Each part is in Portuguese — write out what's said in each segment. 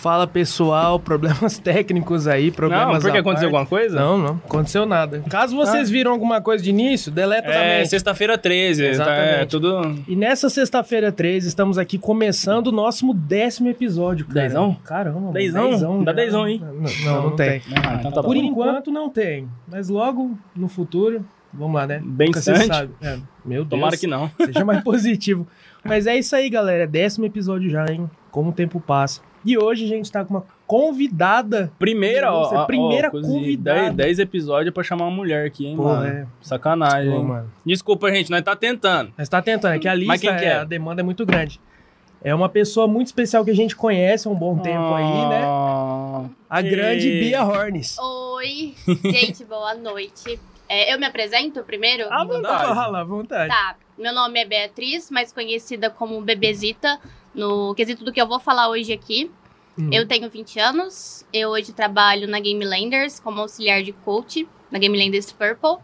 Fala pessoal, problemas técnicos aí, problemas. Não, porque aconteceu alguma coisa? Não, não, aconteceu nada. Caso vocês viram alguma coisa de início, deleta É, também. sexta-feira 13. Tá, é, Exatamente. tudo. E nessa sexta-feira 13, estamos aqui começando o nosso décimo episódio. Cara. Dezão? Caramba, mano, Dezão? Dá dezão, hein? Não, não, não tem. Ah, então tá Por bom. enquanto não tem, mas logo no futuro, vamos lá, né? Bem distante. sabe. É, meu Deus. Tomara que não. Seja mais positivo. Mas é isso aí, galera. Décimo episódio já, hein? Como o tempo passa. E hoje a gente tá com uma convidada. Primeira, ó. É ó, primeira ó, coisa- convidada. 10, 10 episódios pra chamar uma mulher aqui, hein, Pô, mano. é. Sacanagem. Pô, hein? mano. Desculpa, gente, nós tá tentando. Mas tá tentando, é que a lista, Mas quem que é? a demanda é muito grande. É uma pessoa muito especial que a gente conhece há um bom tempo aí, né? Ah, A e- grande Bia Hornes. Oi, gente, boa noite. É, eu me apresento primeiro? À vontade. Fala, à vontade. Tá, meu nome é Beatriz, mais conhecida como Bebezita, no quesito do que eu vou falar hoje aqui. Hum. Eu tenho 20 anos, eu hoje trabalho na Game Landers como auxiliar de coach, na Game Landers Purple.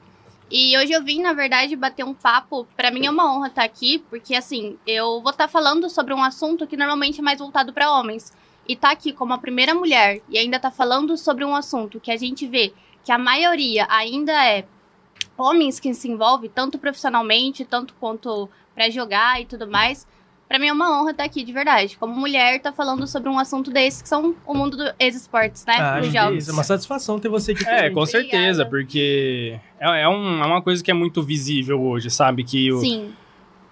E hoje eu vim, na verdade, bater um papo. Pra mim é uma honra estar aqui, porque assim, eu vou estar falando sobre um assunto que normalmente é mais voltado pra homens. E tá aqui como a primeira mulher e ainda tá falando sobre um assunto que a gente vê que a maioria ainda é homens que se envolvem, tanto profissionalmente, tanto quanto pra jogar e tudo mais. Pra mim é uma honra estar aqui, de verdade. Como mulher, tá falando sobre um assunto desse, que são o mundo dos ex-esportes, né? Ah, que jogos. isso é uma satisfação ter você aqui. com É, gente. com Obrigada. certeza, porque é, é um- é uma coisa que é muito visível hoje, sabe? Que o, Sim,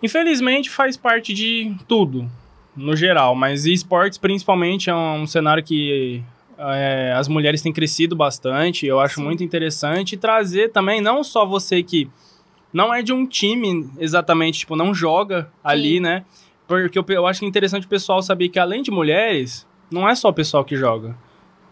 infelizmente faz parte de tudo, no geral, mas esportes principalmente é um, cenário que é, as mulheres têm crescido bastante, eu acho Sim. muito interessante trazer também, não só você que não é de um time exatamente, tipo, não joga ali, Sim. né? Porque eu, eu acho que é interessante o pessoal saber que além de mulheres, não é só o pessoal que joga.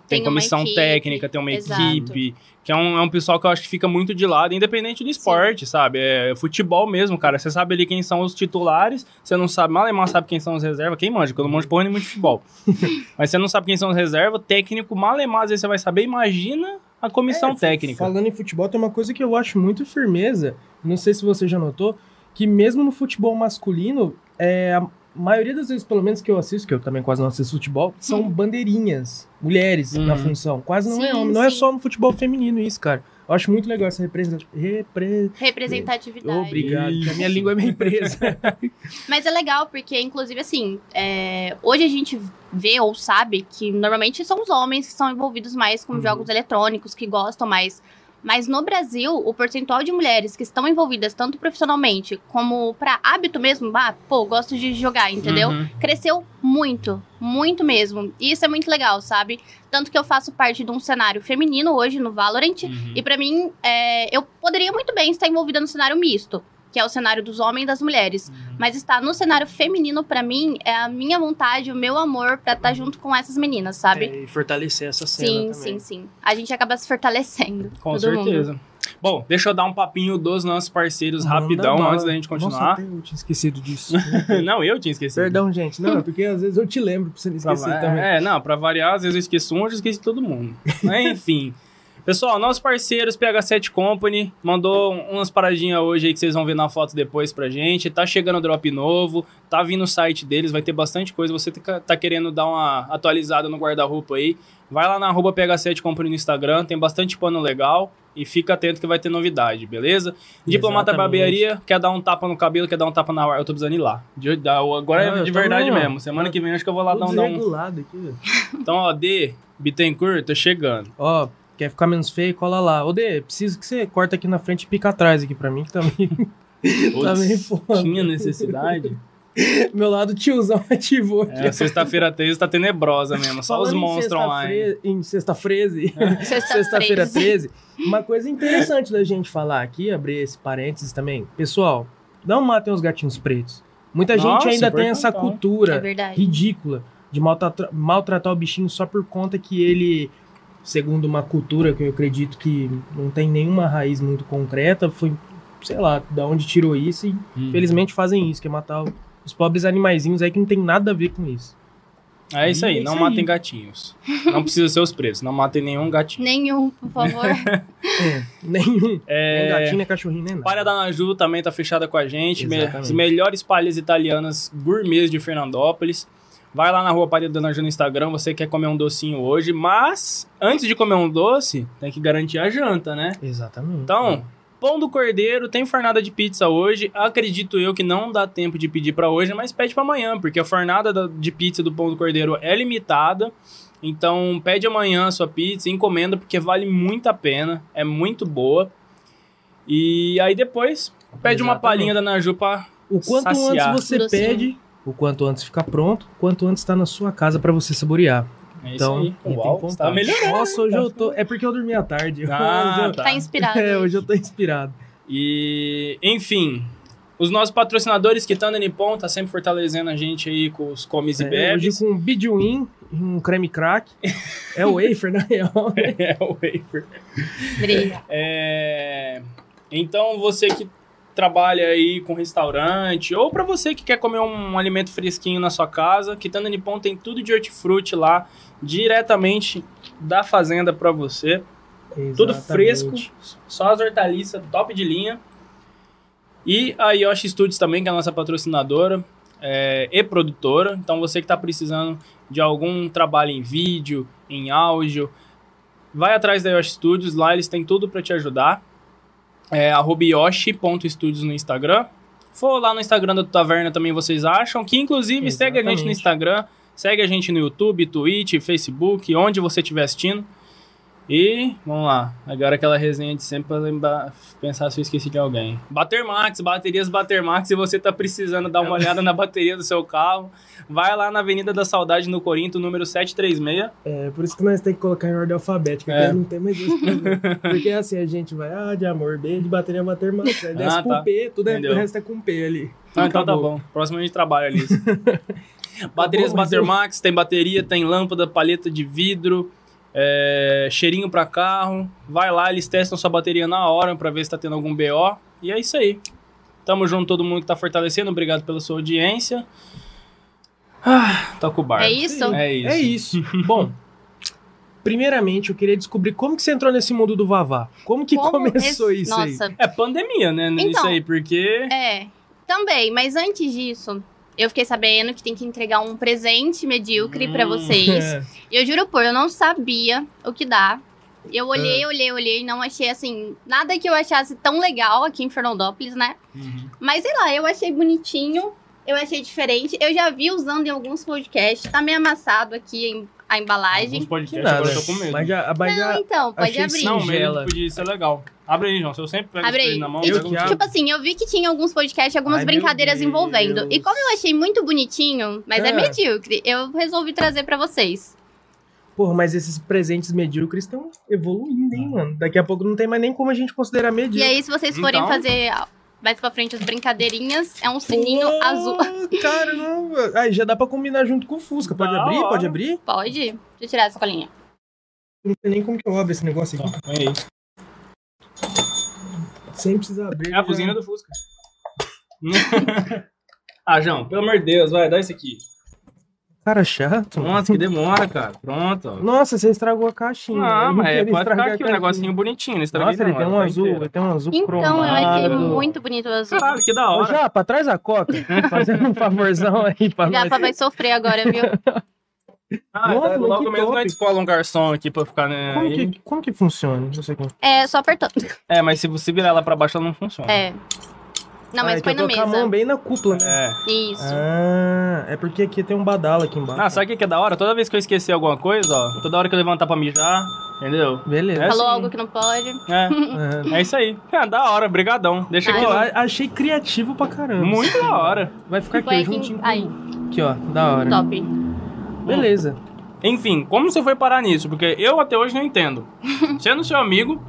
Tem, Tem comissão técnica, tem uma exato. equipe, que é um, é um pessoal que eu acho que fica muito de lado, independente do esporte, sabe? É futebol mesmo, cara. Você sabe ali quem são os titulares, você não sabe, mal mal sabe quem são os reservas. Quem manja? Porque eu não manjo porra nenhuma de futebol. Mas você não sabe quem são os reservas, técnico, mal mal, às vezes você vai saber. Imagina a comissão É, técnica. Falando em futebol, tem uma coisa que eu acho muito firmeza. Não sei se você já notou, que mesmo no futebol masculino, é, a maioria das vezes, pelo menos que eu assisto, que eu também quase não assisto futebol, são bandeirinhas, mulheres na Uhum. função. Quase não é Sim, homem. Não é sim. só no futebol feminino isso, cara. Eu acho muito legal essa representação. Repre... representatividade. Obrigado, porque a minha língua é minha empresa. Mas é legal, porque, inclusive, assim, é, hoje a gente vê ou sabe que normalmente são os homens que são envolvidos mais com Uhum. jogos eletrônicos, que gostam mais. Mas no Brasil, o percentual de mulheres que estão envolvidas tanto profissionalmente como pra hábito mesmo, ah, pô, gosto de jogar, entendeu? Uhum. cresceu muito, muito mesmo. E isso é muito legal, sabe? Tanto que eu faço parte de um cenário feminino hoje no Valorant. Uhum. E pra mim, é, eu poderia muito bem estar envolvida no cenário misto, que é o cenário dos homens e das mulheres. Uhum. Mas estar no cenário feminino, pra mim, é a minha vontade, o meu amor pra estar junto com essas meninas, sabe? É, e fortalecer essa cena sim, também. sim, sim. A gente acaba se fortalecendo. Com todo mundo. certeza. Bom, deixa eu dar um papinho dos nossos parceiros Manda rapidão bala. antes da gente Nossa, continuar. até eu tinha esquecido disso. não, eu tinha esquecido. Perdão, gente. Não, é porque às vezes eu te lembro pra você não Pra- esquecer também. É, não, pra variar, às vezes eu esqueço um, eu já esqueci todo mundo. Mas enfim. Pessoal, nossos parceiros PH7 Company mandou umas paradinhas hoje aí que vocês vão ver na foto depois pra gente. Tá chegando drop novo, tá vindo o site deles, vai ter bastante coisa. Você tá tá querendo dar uma atualizada no guarda-roupa aí, vai lá na arroba PH7 Company no Instagram, tem bastante pano legal. E fica atento que vai ter novidade, beleza? Diplomata Exatamente. Barbearia, quer dar um tapa no cabelo, quer dar um tapa na ar, eu tô precisando ir lá. De- da- agora é de verdade mesmo. Semana que vem acho que eu vou lá dar um, aqui, velho. então, ó, D, Bittencourt, tô chegando. Ó, quer ficar menos feio, cola lá. Ô, Dê, preciso que você corta aqui na frente e pica atrás aqui pra mim, que também... também, pô. tinha necessidade. Meu lado tiozão ativou aqui. É, sexta-feira 13 tá tenebrosa mesmo, só os Falando em monstros sexta online. fre- Em sexta-freze. Sexta-feira Sexta-feira 13. Uma coisa interessante da gente falar aqui, abrir esse parênteses também. Pessoal, não matem os gatinhos pretos. Muita Nossa, gente ainda tem essa. É cultura verdade. ridícula de maltratar, maltratar o bichinho só por conta que ele, segundo uma cultura que eu acredito que não tem nenhuma raiz muito concreta, foi, sei lá, da onde tirou isso e Hum. infelizmente fazem isso, que é matar os pobres animaizinhos aí que não tem nada a ver com isso. É isso aí, É não isso matem aí. gatinhos. Não precisa ser os pretos, não matem nenhum gatinho. Nenhum, por favor. É, nenhum. Nem É, gatinho, nem cachorrinho, nem nada. Palha da Naju também tá fechada com a gente. Me- Exatamente. As melhores palhas italianas gourmets de Fernandópolis. Vai lá na Rua Padre da Nanja no Instagram, você quer comer um docinho hoje, mas antes de comer um doce, tem que garantir a janta, né? Exatamente. Então, pão do cordeiro, tem fornada de pizza hoje. Acredito eu que não dá tempo de pedir pra hoje, mas pede pra amanhã, porque a fornada da- de pizza do pão do cordeiro é limitada. Então, pede amanhã a sua pizza, encomenda, porque vale muito a pena, é muito boa. E aí depois, pede uma Exatamente. palhinha da Naju pra o quanto saciar. antes você pede, o quanto antes fica pronto, o quanto antes tá na sua casa pra você saborear. É Então, isso aí. Uau, tá melhorando. Nossa, hoje tá eu tô. É porque eu dormi à tarde. Ah, hoje eu... tá. Tá inspirado. É, hoje eu tô inspirado. E, enfim, os nossos patrocinadores que estão na Nippon tá sempre fortalecendo a gente aí com os comes e É, bebes. hoje com um biduin, um creme crack. É o wafer, na real. É o wafer. Brilha. É, Então, você que trabalha aí com restaurante, ou para você que quer comer um alimento fresquinho na sua casa, Kitanda Nippon tem tudo de hortifruti lá, diretamente da fazenda para você. Tudo Exatamente. fresco, só as hortaliças top de linha. E a Yoshi Studios também, que é a nossa patrocinadora é, e produtora. Então você que está precisando de algum trabalho em vídeo, em áudio, vai atrás da Yoshi Studios, lá eles têm tudo para te ajudar. É yoshi.studios no Instagram. For lá no Instagram da Taverna também vocês acham, que inclusive segue a gente no Exatamente. Instagram, segue a gente no YouTube, Twitch, Facebook, onde você estiver assistindo. E, vamos lá, agora aquela resenha de sempre pra lembrar, pensar se eu esqueci de alguém. Batermax, baterias Batermax, se você tá precisando dar uma olhada na bateria do seu carro, vai lá na Avenida da Saudade, no Corinto, número 736. É, por isso que nós temos que colocar em ordem alfabética, É. porque não tem mais isso. porque assim, a gente vai, ah, de amor, B, de bateria, bater mais. Aí desce Ah, com tá. Tá tudo é, o resto é com P ali. Ah, então tá bom. Próximo a gente trabalha ali. Baterias Batermax, tem bateria, tem lâmpada, paleta de vidro, é, cheirinho pra carro. Vai lá, eles testam sua bateria na hora pra ver se tá tendo algum BO. E é isso aí. Tamo junto, todo mundo que tá fortalecendo. Obrigado pela sua audiência. Ah, toca o barco. É isso? É isso. É isso. Bom, primeiramente eu queria descobrir como que você entrou nesse mundo do Vavá. Como que Como começou esse- isso aí? Nossa, É pandemia, né? Isso Então, aí, porque. é. Também, mas antes disso, eu fiquei sabendo que tem que entregar um presente medíocre pra Hum. vocês. É. E eu juro por, eu não sabia o que dá. Eu É. olhei, olhei, olhei e não achei, assim, nada que eu achasse tão legal aqui em Fernandópolis, né? Uhum. Mas sei lá, eu achei bonitinho, eu achei diferente. Eu já vi usando em alguns podcasts, tá meio amassado aqui em- a embalagem. Alguns Que podcasts nada. agora eu tô com medo. Mas já, mas já- Não, então, pode abrir. Não, mas Singela. podia ser legal. Abre aí, João. Se eu sempre pego Abre aí. na mão, E, eu um- tipo assim, eu vi que tinha alguns podcasts, algumas Ai, brincadeiras envolvendo. E como eu achei muito bonitinho, mas é, É. medíocre, eu resolvi trazer pra vocês. Porra, mas esses presentes medíocres estão evoluindo, hein, mano? Daqui a pouco não tem mais nem como a gente considerar medíocre. E aí, se vocês forem Então- fazer mais pra frente as brincadeirinhas, é um sininho Pô, azul. Caramba! Aí já dá pra combinar junto com o Fusca. Pode Da abrir? hora. Pode abrir? Pode? Deixa eu tirar essa colinha. Não sei nem como que eu abro esse negócio aqui. Então, é isso. Sem precisar abrir. É a buzina do Fusca. ah, João, pelo amor de Deus, vai, dá isso aqui. Cara chato. Nossa, que demora, cara. Pronto. ó. Nossa, você estragou a caixinha. Ah, mas é, pode ficar aqui um negocinho bonitinho. Não estraguei Nossa, ele não, tem um tá azul, inteiro. ele tem um azul Então, cromado. eu achei muito bonito o azul. Caralho, que da Ô, hora. Japa, traz a coca. Fazendo um favorzão aí pra nós. Japa vai sofrer agora, viu? Ah, Nossa, tá, mas logo mesmo top. nós escola um garçom aqui pra ficar né, Como que, como que funciona? Não sei como. É, só apertando. É, mas se você virar ela pra baixo, ela não funciona. É. Não, Ah, mas é que põe na com a mão mesa. bem na cúpula, né? É. Isso. Ah, é porque aqui tem um badalo aqui embaixo. Ah, sabe o que que é da hora? Toda vez que eu esquecer alguma coisa, ó, toda hora que eu levantar pra mijar, entendeu? Beleza. É Falou assim. algo que não pode. É, Ah. é isso aí. É, da hora, brigadão. Deixa Ah, aqui. Ó, achei criativo pra caramba. Muito da hora. Vai ficar aqui, Põe ó, aqui. juntinho com... Aí, Aqui, ó, da hora. top. Beleza. Enfim, como você foi parar nisso? Porque eu até hoje não entendo. Sendo seu amigo,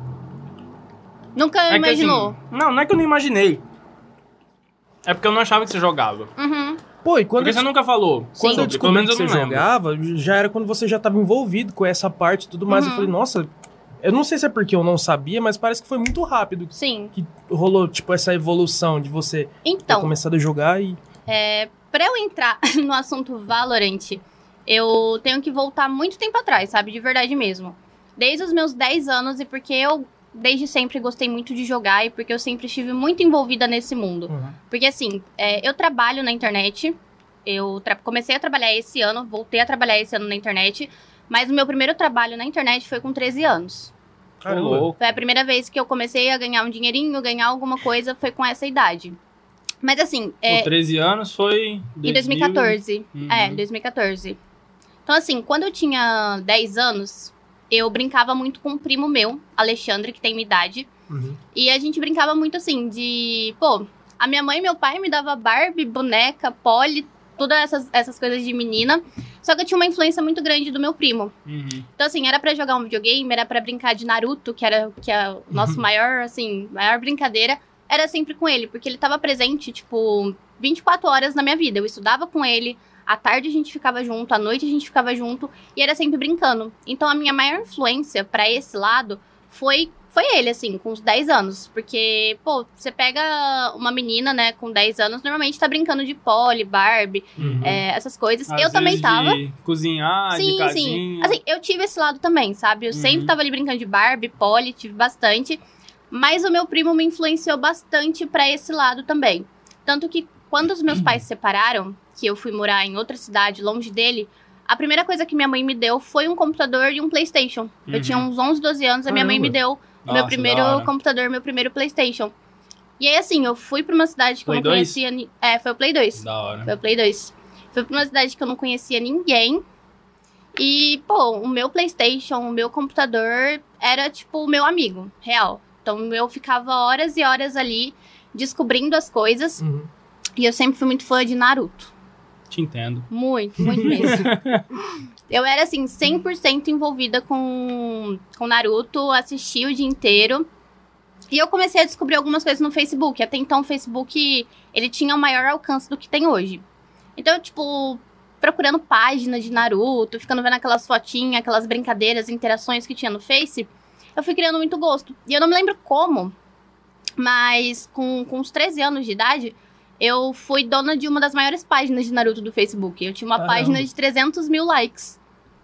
Nunca é que imaginou. assim, não, não é que eu não imaginei. É porque eu não achava que você jogava. Uhum. Pô, e quando, Porque eu, você nunca falou. quando eu descobri pelo menos que eu você lembro. jogava, já era quando você já tava envolvido com essa parte e tudo mais. Uhum. Eu falei, nossa, eu não sei se é porque eu não sabia, mas parece que foi muito rápido Sim. que rolou, tipo, essa evolução de você ter Então, começado a jogar e... é, pra eu entrar no assunto Valorant, eu tenho que voltar muito tempo atrás, sabe? De verdade mesmo. Desde os meus 10 anos e porque eu, desde sempre, gostei muito de jogar e porque eu sempre estive muito envolvida nesse mundo. Uhum. Porque assim, é, eu trabalho na internet Eu comecei a trabalhar esse ano, voltei a trabalhar esse ano na internet, mas o meu primeiro trabalho na internet foi com 13 anos. Caramba. louco. Foi a primeira vez que eu comecei a ganhar um dinheirinho, ganhar alguma coisa, foi com essa idade. Mas assim, é, Com 13 anos foi. em 2014. Uhum. É, 2014. Então, assim, quando eu tinha 10 anos, eu brincava muito com um primo meu, Alexandre, que tem minha idade. Uhum. E a gente brincava muito assim, de. Pô, a minha mãe e meu pai me dava Barbie, boneca, Polly, todas essas, essas coisas de menina. Só que eu tinha uma influência muito grande do meu primo. Uhum. Então, assim, era pra jogar um videogame, era pra brincar de Naruto, que era que é o nosso maior, assim, maior brincadeira. Era sempre com ele, porque ele tava presente, tipo, 24 horas na minha vida. Eu estudava com ele, à tarde a gente ficava junto, à noite a gente ficava junto, e era sempre brincando. Então, a minha maior influência pra esse lado foi foi ele, assim, com os 10 anos. Porque, pô, você pega uma menina, né, com 10 anos, normalmente tá brincando de Polly, Barbie, Uhum. é, essas coisas. Às eu também tava. De cozinhar, de Sim, casinha. sim. Assim, eu tive esse lado também, sabe? Eu Uhum. sempre tava ali brincando de Barbie, Polly, tive bastante. Mas o meu primo me influenciou bastante pra esse lado também. Tanto que quando os meus pais se separaram, que eu fui morar em outra cidade, longe dele, a primeira coisa que minha mãe me deu foi um computador e um PlayStation. Eu Uhum. tinha uns 11, 12 anos, a minha mãe me Caramba. deu o Nossa, meu primeiro computador, meu primeiro PlayStation. E aí, assim, eu fui pra uma cidade que Play eu não 2? conhecia. É, foi o Play 2. Da hora. Foi o Play 2. Fui pra uma cidade que eu não conhecia ninguém. E, pô, o meu PlayStation, o meu computador era tipo o meu amigo, real. Então eu ficava horas e horas ali descobrindo as coisas. Uhum. E eu sempre fui muito fã de Naruto. Te entendo. Muito, muito mesmo. eu era, assim, 100% envolvida com, com Naruto, assistia o dia inteiro. E eu comecei a descobrir algumas coisas no Facebook. Até então, o Facebook, ele tinha um maior alcance do que tem hoje. Então, tipo, procurando página de Naruto, ficando vendo aquelas fotinhas, aquelas brincadeiras, interações que tinha no Face, eu fui criando muito gosto. E eu não me lembro como, mas com, com uns 13 anos de idade, eu fui dona de uma das maiores páginas de Naruto do Facebook. Eu tinha uma Caramba. página de 300 mil likes.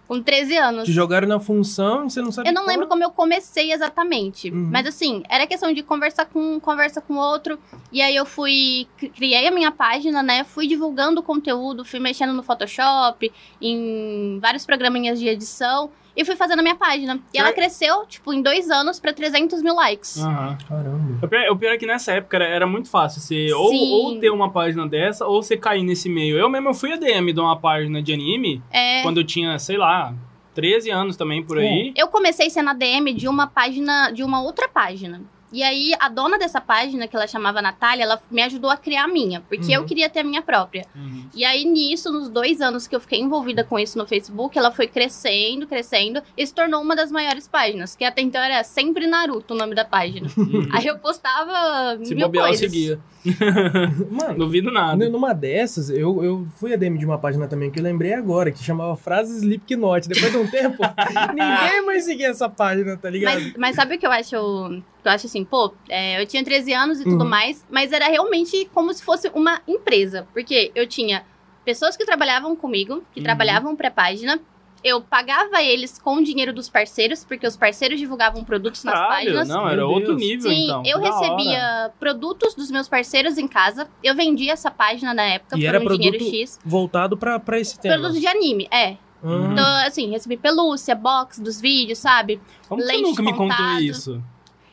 Com 13 anos. Te jogaram na função e você não sabe Eu não lembro como eu comecei exatamente. Uhum. Mas assim, era questão de conversar com um, conversa com outro. E aí eu fui. cri- Criei a minha página, né? Fui divulgando o conteúdo, fui mexendo no Photoshop, em vários programinhas de edição. E fui fazendo a minha página. E ela cresceu, tipo, em dois anos pra 300 mil likes. Aham. Caramba. O pior, o pior é que nessa época era, era muito fácil você ou, Sim. ou ter uma página dessa ou você cair nesse meio. Eu mesmo eu fui ADM de uma página de anime É. quando eu tinha, sei lá, 13 anos também por aí. Eu comecei sendo ADM de uma página, de uma outra página. E aí, a dona dessa página, que ela chamava Natália, ela me ajudou a criar a minha, porque eu Uhum. queria ter a minha própria. Uhum. E aí, nisso, nos dois anos que eu fiquei envolvida com isso no Facebook, ela foi crescendo, crescendo, e se tornou uma das maiores páginas, que até então era sempre Naruto o nome da página. Uhum. aí eu postava Se mil bobear, eu coisas. seguia. Mano, Duvido nada. numa dessas, eu, eu fui ADM de uma página também que eu lembrei agora, que chamava Frases Slipknot. Depois de um tempo, ninguém mais seguia essa página, tá ligado? Mas, mas sabe o que eu acho? Eu acho assim, pô, é, eu tinha 13 anos e tudo Uhum. mais, mas era realmente como se fosse uma empresa. Porque eu tinha pessoas que trabalhavam comigo, que Uhum. trabalhavam pra página. Eu pagava eles com o dinheiro dos parceiros, porque os parceiros divulgavam produtos nas Caralho, páginas. não, Meu era outro Deus. nível Sim, então. eu da hora. recebia produtos dos meus parceiros em casa. Eu vendia essa página na época E por era um dinheiro produto X. Voltado pra, pra esse tema. Produtos de anime, é. Uhum. Então, assim, recebi pelúcia, box dos vídeos, sabe? Como que você nunca me contou isso?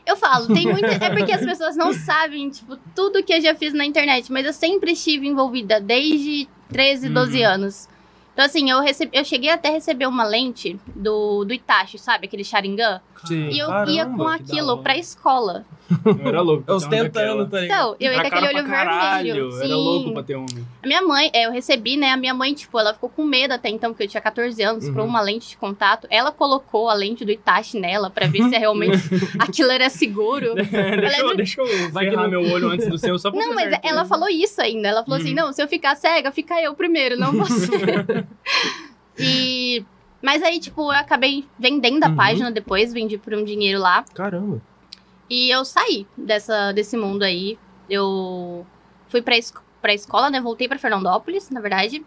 Eu falo, tem muita. É porque as pessoas não sabem, tipo, tudo que eu já fiz na internet, mas eu sempre estive envolvida desde 13, 12 Uhum. anos. Então, assim, eu, recebi, eu cheguei até a receber uma lente do, do Itachi, sabe? Aquele Sharingan. Sim. E eu Caramba, ia com aquilo pra escola. Eu era louco. Ostentando, daquela. tá ligado? Então, eu ia Era com aquele olho vermelho. Era Sim. louco pra ter um. A minha mãe, é, eu recebi, né? A minha mãe, tipo, ela ficou com medo até então, porque eu tinha 14 anos, Uhum. uma lente de contato. Ela colocou a lente do Itachi nela pra ver se realmente aquilo era seguro. deixa, Ela- eu, deixa eu vai ferrar meu olho antes do seu, só pra Não, mas ela falou isso ainda. Ela falou assim: Uhum. não, se eu ficar cega, fica eu primeiro, não você. e. Mas aí, tipo, eu acabei vendendo a Uhum. página depois, vendi por um dinheiro lá. Caramba. E eu saí dessa, desse mundo aí. Eu fui pra, es pra escola, né? Voltei pra Fernandópolis, na verdade.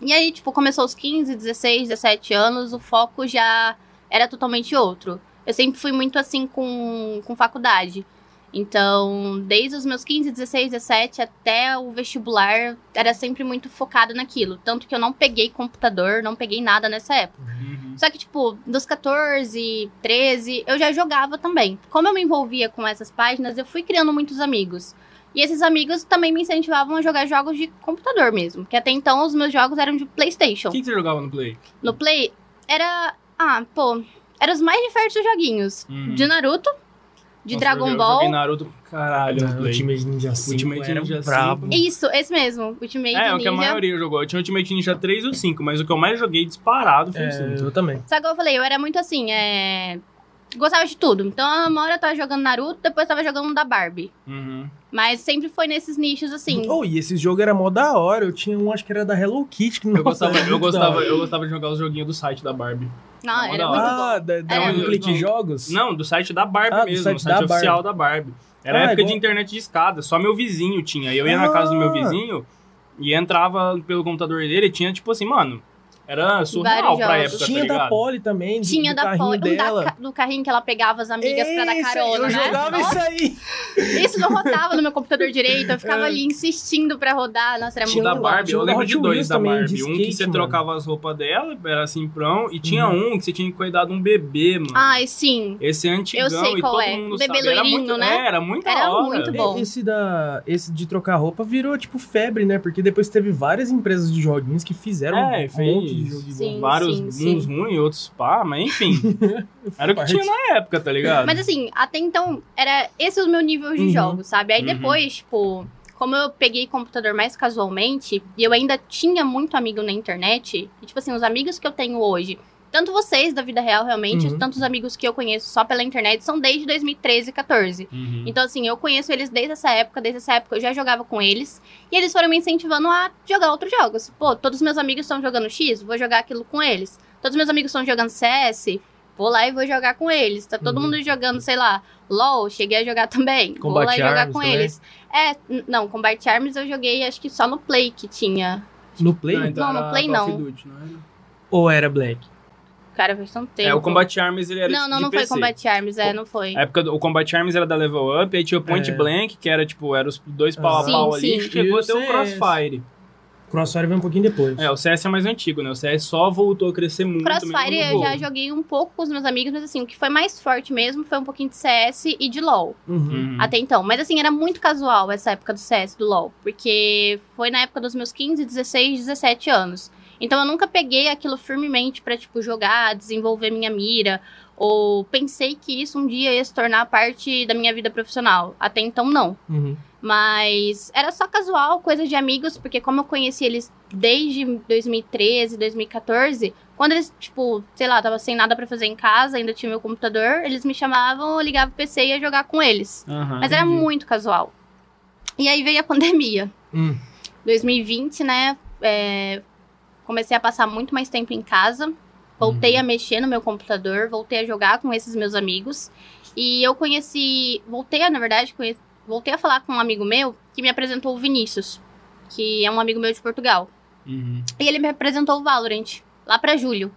E aí, tipo, começou os 15, 16, 17 anos, o foco já era totalmente outro. Eu sempre fui muito assim com, com faculdade. Então, desde os meus 15, 16, 17 até o vestibular, era sempre muito focado naquilo. Tanto que eu não peguei computador, não peguei nada nessa época. Uhum. Só que, tipo, dos 14, 13, eu já jogava também. Como eu me envolvia com essas páginas, eu fui criando muitos amigos. E esses amigos também me incentivavam a jogar jogos de computador mesmo. Que até então os meus jogos eram de PlayStation. O que, que você jogava no Play? No Play, era. Ah, pô. Eram os mais diversos joguinhos. Uhum. De Naruto, de Nossa, Dragon eu, Ball. Eu joguei Naruto, caralho, Não. Ultimate Ninja 5 Ultimate era Ninja brabo. 5. Isso, esse mesmo. Ultimate É, o Ninja. que a maioria jogou. Eu tinha Ultimate Ninja 3 ou 5, mas o que eu mais joguei disparado foi o É, 5. eu também. Só que eu falei, eu era muito assim, é. Gostava de tudo. Então, uma hora eu tava jogando Naruto, depois eu tava jogando um da Barbie. Uhum. Mas sempre foi nesses nichos assim. Oh, e esse jogo era mó da hora. Eu tinha um, acho que era da Hello Kitty. Que, Eu, gostava, era eu, gostava, eu gostava de jogar os joguinhos do site da Barbie. Não, era da muito. Ah, da, da Era um clique jogos? Não, do site da Barbie Ah, do mesmo, site o site da oficial da Barbie. Era Ah, época igual- de internet de escada, só meu vizinho tinha. Eu ia na casa do meu Ah. vizinho e entrava pelo computador dele e tinha, tipo assim, mano, era surreal Vários pra jogos. época, Tinha tá da ligado? Polly também, do, Tinha do da carrinho Poli, um da dela. ca- do carrinho que ela pegava as amigas pra dar aí, carona, eu né? jogava Nossa, isso aí. isso não rodava no meu computador direito, eu ficava É. ali insistindo pra rodar. Nossa, era O muito da bom. Barbie, Tinha eu um da lembro Hot de dois Wheels da também, Barbie. de um que skate, você mano. trocava as roupas dela, era simprão, e tinha Uhum. um que você tinha que cuidar de um bebê, mano. Ai, sim. Esse é antigão Eu sei e qual todo é. mundo Bebê sabe. Era loirinho, muito, né? é, era muito Era hora. muito bom. Esse, da, esse de trocar roupa virou, tipo, febre, né? Porque depois teve várias empresas de joguinhos que fizeram É, um fez monte de jogo. Sim. Vários, sim. uns ruins, outros pá, mas enfim. era o que tinha na época, tá ligado? Mas assim, até então, era esse o meu nível de Uhum. jogos, sabe? Aí Uhum. depois, tipo, como eu peguei computador mais casualmente, e eu ainda tinha muito amigo na internet, e, tipo assim, os amigos que eu tenho hoje, tanto vocês da vida real, realmente, Uhum. tanto os amigos que eu conheço só pela internet, são desde 2013 e 14. Uhum. Então, assim, eu conheço eles desde essa época, desde essa época eu já jogava com eles, e eles foram me incentivando a jogar outros jogos. Pô, todos os meus amigos estão jogando X, vou jogar aquilo com eles. Todos os meus amigos estão jogando CS, vou lá e vou jogar com eles. Tá todo Uhum. mundo jogando, sei lá, LOL, cheguei a jogar também. vou lá Combat e jogar Arms com também? eles. É, não, Combat Arms eu joguei acho que só no Play que tinha. No Play? Não, então Não, no Play não. Duty, não era? Ou era Black? Cara, faz tanto tempo. É, o Combat Arms ele era Não, não, de não foi PC. Combat Arms, é, não foi. A época do o Combat Arms era da Level Up, aí tinha o Point É. Blank, que era tipo, era os dois pau a Sim, pau ali, sim. chegou até o. Crossfire. Crossfire veio um pouquinho depois. É, o CS é mais antigo, né? O CS só voltou a crescer muito Crossfire mesmo no eu já joguei um pouco com os meus amigos, mas assim, o que foi mais forte mesmo foi um pouquinho de CS e de LoL. Uhum. Uhum. Até então. Mas assim, era muito casual essa época do CS, do LoL. Porque foi na época dos meus 15, 16, 17 anos. Então eu nunca peguei aquilo firmemente pra, tipo, jogar, desenvolver minha mira. Ou pensei que isso um dia ia se tornar parte da minha vida profissional. Até então, não. Uhum. Mas era só casual, coisa de amigos, porque como eu conheci eles desde 2013, 2014, quando eles, tipo, sei lá, tava sem nada pra fazer em casa, ainda tinha meu computador, eles me chamavam, eu ligava o PC e ia jogar com eles. Aham. Mas era entendi. muito casual. E aí veio a pandemia. Hum. 2020, né? é, comecei a passar muito mais tempo em casa. Voltei Uhum. a mexer no meu computador, voltei a jogar com esses meus amigos. E eu conheci. Voltei a, na verdade, conheci, voltei a falar com um amigo meu que me apresentou o Vinícius, que é um amigo meu de Portugal. Uhum. E ele me apresentou o Valorant, lá pra julho.